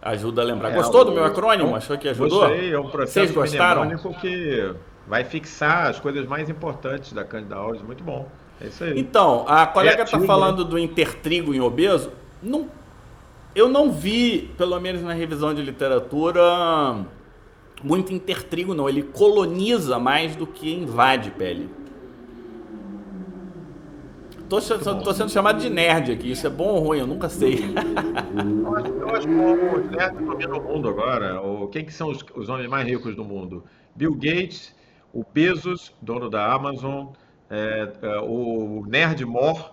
ajuda a lembrar. É, Gostou do meu acrônimo? Achou que ajudou? Gostei, é um processo Vocês gostaram? que vai fixar as coisas mais importantes da Cândida auris. Muito bom. É isso aí. Então, a colega está falando né? do intertrigo em obeso. Não, eu não vi, pelo menos na revisão de literatura, muito intertrigo, não. Ele coloniza mais do que invade pele. Tô, tô, sendo chamado de nerd aqui. Isso é bom ou ruim? Eu nunca sei. eu acho, eu acho que os nerds dominam o mundo agora. Quem que são os, os homens mais ricos do mundo? Bill Gates, o Bezos, dono da Amazon, é, é, o Nerd More,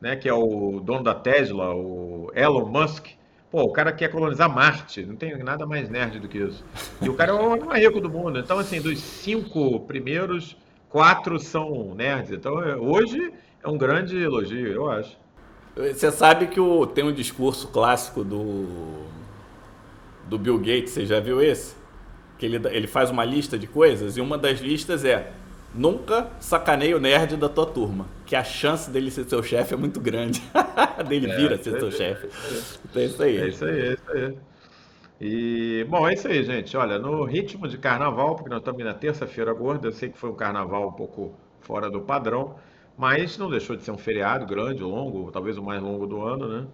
né, que é o dono da Tesla, o Elon Musk. Pô, o cara quer colonizar Marte, não tem nada mais nerd do que isso. E o cara é o homem mais rico do mundo. Então, assim, dos cinco primeiros, quatro são nerds. Então, é, hoje é um grande elogio, eu acho. Você sabe que o, tem um discurso clássico do, do Bill Gates, você já viu esse? Que ele, ele faz uma lista de coisas e uma das listas é nunca sacaneie o nerd da tua turma, que a chance dele ser seu chefe é muito grande. dele é, vir a ser é, seu chefe. Então é isso aí. É isso aí, é isso aí. E, bom, é isso aí, gente. Olha, no ritmo de carnaval, porque nós estamos na terça-feira gorda, eu sei que foi um carnaval um pouco fora do padrão, mas não deixou de ser um feriado grande, longo, talvez o mais longo do ano, né?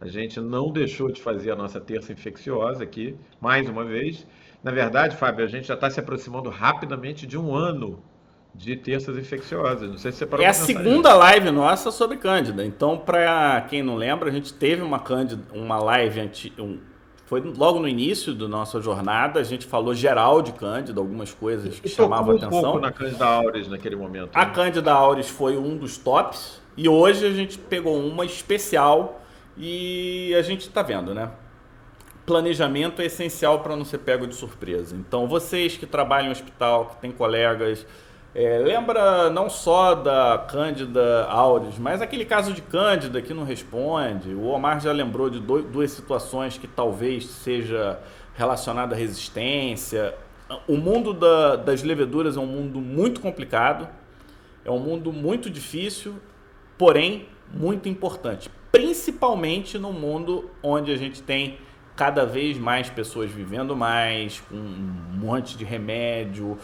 A gente não deixou de fazer a nossa terça infecciosa aqui, mais uma vez. Na verdade, Fábio, a gente já está se aproximando rapidamente de um ano de terças infecciosas. Não sei se você parou É a segunda isso. live nossa sobre Cândida. Então, para quem não lembra, a gente teve uma, Cândida, uma live anti, um, foi logo no início da nossa jornada, a gente falou geral de Cândida, algumas coisas que chamavam atenção. Um pouco na Cândida Auris naquele momento. A né? Cândida Auris foi um dos tops e hoje a gente pegou uma especial e a gente está vendo, né? Planejamento é essencial para não ser pego de surpresa. Então, vocês que trabalham em hospital, que têm colegas, é, lembra não só da Cândida Auris, mas aquele caso de Cândida que não responde. O Omar já lembrou de duas situações que talvez seja relacionada à resistência. O mundo da, das leveduras é um mundo muito complicado, é um mundo muito difícil, porém muito importante. Principalmente no mundo onde a gente tem cada vez mais pessoas vivendo mais, com um monte de remédio.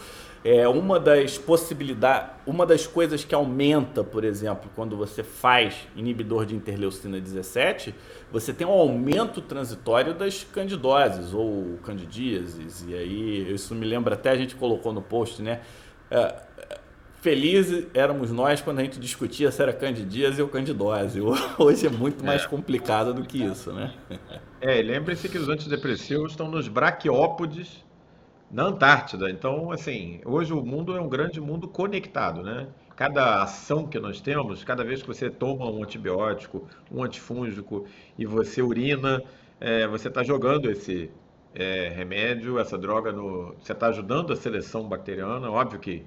É uma das possibilidades, uma das coisas que aumenta, por exemplo, quando você faz inibidor de interleucina 17, você tem um aumento transitório das candidoses ou candidíases. E aí, isso me lembra até a gente colocou no post, né? É, felizes éramos nós quando a gente discutia se era candidíase ou candidose. Hoje é muito mais é. complicado do que isso, né? É, lembre-se que os antidepressivos estão nos braquiópodes na Antártida. Então, assim, hoje o mundo é um grande mundo conectado, né? Cada ação que nós temos, cada vez que você toma um antibiótico, um antifúngico e você urina, é, você está jogando esse é, remédio, essa droga no. Você está ajudando a seleção bacteriana. Óbvio que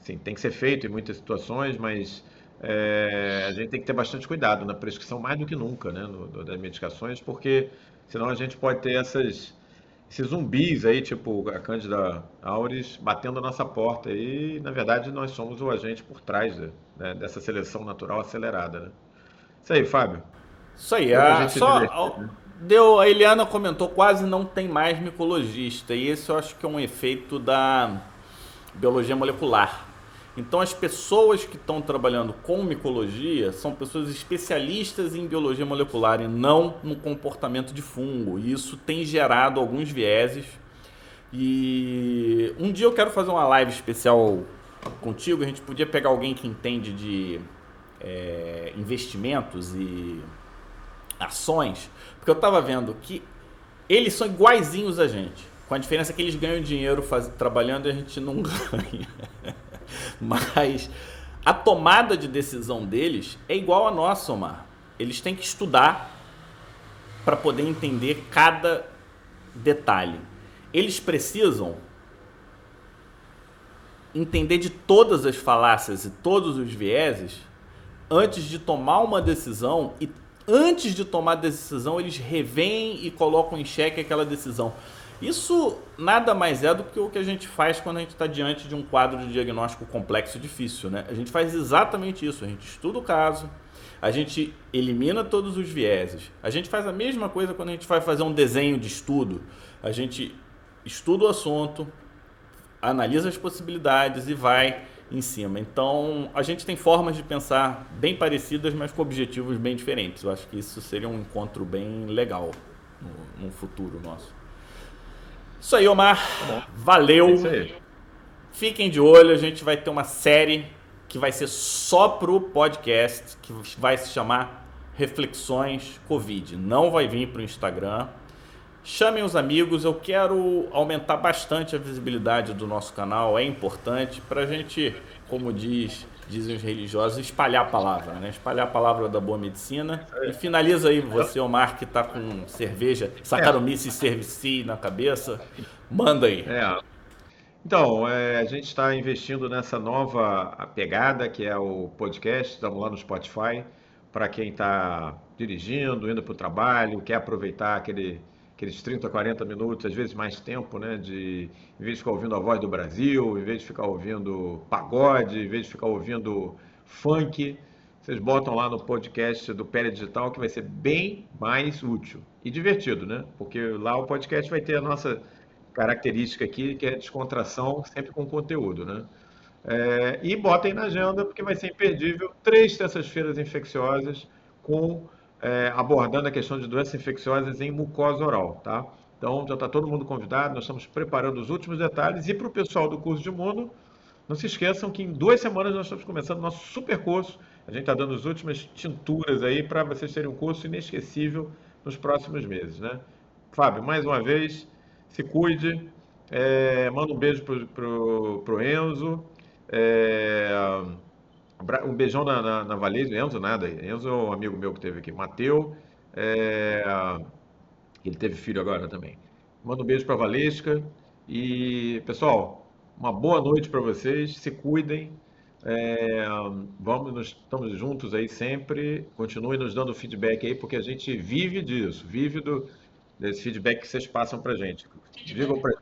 sim, tem que ser feito em muitas situações, mas é, a gente tem que ter bastante cuidado na prescrição, mais do que nunca, né? No, das medicações, porque senão a gente pode ter essas esses zumbis aí, tipo a Cândida Auris, batendo a nossa porta. E, na verdade, nós somos o agente por trás né, dessa seleção natural acelerada. Né? Isso aí, Fábio. Isso aí. A, só, né? deu, a Eliana comentou, quase não tem mais micologista. E esse eu acho que é um efeito da biologia molecular. Então, as pessoas que estão trabalhando com micologia são pessoas especialistas em biologia molecular e não no comportamento de fungo. E isso tem gerado alguns vieses. E um dia eu quero fazer uma live especial contigo. A gente podia pegar alguém que entende de é, investimentos e ações, porque eu estava vendo que eles são iguaizinhos a gente, com a diferença que eles ganham dinheiro faz, trabalhando e a gente não ganha. Mas a tomada de decisão deles é igual a nossa, Omar. Eles têm que estudar para poder entender cada detalhe. Eles precisam entender de todas as falácias e todos os vieses antes de tomar uma decisão e antes de tomar a decisão eles revêem e colocam em xeque aquela decisão. Isso nada mais é do que o que a gente faz quando a gente está diante de um quadro de diagnóstico complexo e difícil. Né? A gente faz exatamente isso. A gente estuda o caso, a gente elimina todos os vieses. A gente faz a mesma coisa quando a gente vai fazer um desenho de estudo. A gente estuda o assunto, analisa as possibilidades e vai em cima. Então, a gente tem formas de pensar bem parecidas, mas com objetivos bem diferentes. Eu acho que isso seria um encontro bem legal no, no futuro nosso. Isso aí, Omar. Tá Valeu. É isso aí. Fiquem de olho, a gente vai ter uma série que vai ser só pro podcast, que vai se chamar Reflexões Covid. Não vai vir pro Instagram. Chamem os amigos, eu quero aumentar bastante a visibilidade do nosso canal, é importante para a gente, como diz, dizem os religiosos, espalhar a palavra, né? Espalhar a palavra da boa medicina. E finaliza aí você, Omar, que está com cerveja, Saccharomyces cerevisiae na cabeça. Manda aí. É. Então, é, a gente está investindo nessa nova pegada que é o podcast, estamos lá no Spotify, para quem está dirigindo, indo para o trabalho, quer aproveitar aquele aqueles 30, 40 minutos, às vezes mais tempo, né? De, em vez de ficar ouvindo a voz do Brasil, em vez de ficar ouvindo pagode, em vez de ficar ouvindo funk, vocês botam lá no podcast do Pele Digital que vai ser bem mais útil e divertido, né? Porque lá o podcast vai ter a nossa característica aqui, que é descontração, sempre com conteúdo, né? É, e botem na agenda, porque vai ser imperdível, três terças-feiras infecciosas com é, abordando a questão de doenças infecciosas em mucosa oral, tá? Então já está todo mundo convidado, nós estamos preparando os últimos detalhes e para o pessoal do curso de imuno, não se esqueçam que em duas semanas nós estamos começando o nosso super curso. A gente está dando as últimas tinturas aí para vocês terem um curso inesquecível nos próximos meses, né? Fábio, mais uma vez, se cuide, é, manda um beijo para o Enzo. É, um beijão na, na, na Valese, Enzo nada. Enzo é um amigo meu que teve aqui. Mateu, é... ele teve filho agora também. Manda um beijo para Valesca. E, pessoal, uma boa noite para vocês. Se cuidem. É... vamos, nós estamos juntos aí sempre. Continue nos dando feedback aí, porque a gente vive disso. Vive do, desse feedback que vocês passam para gente. Digam para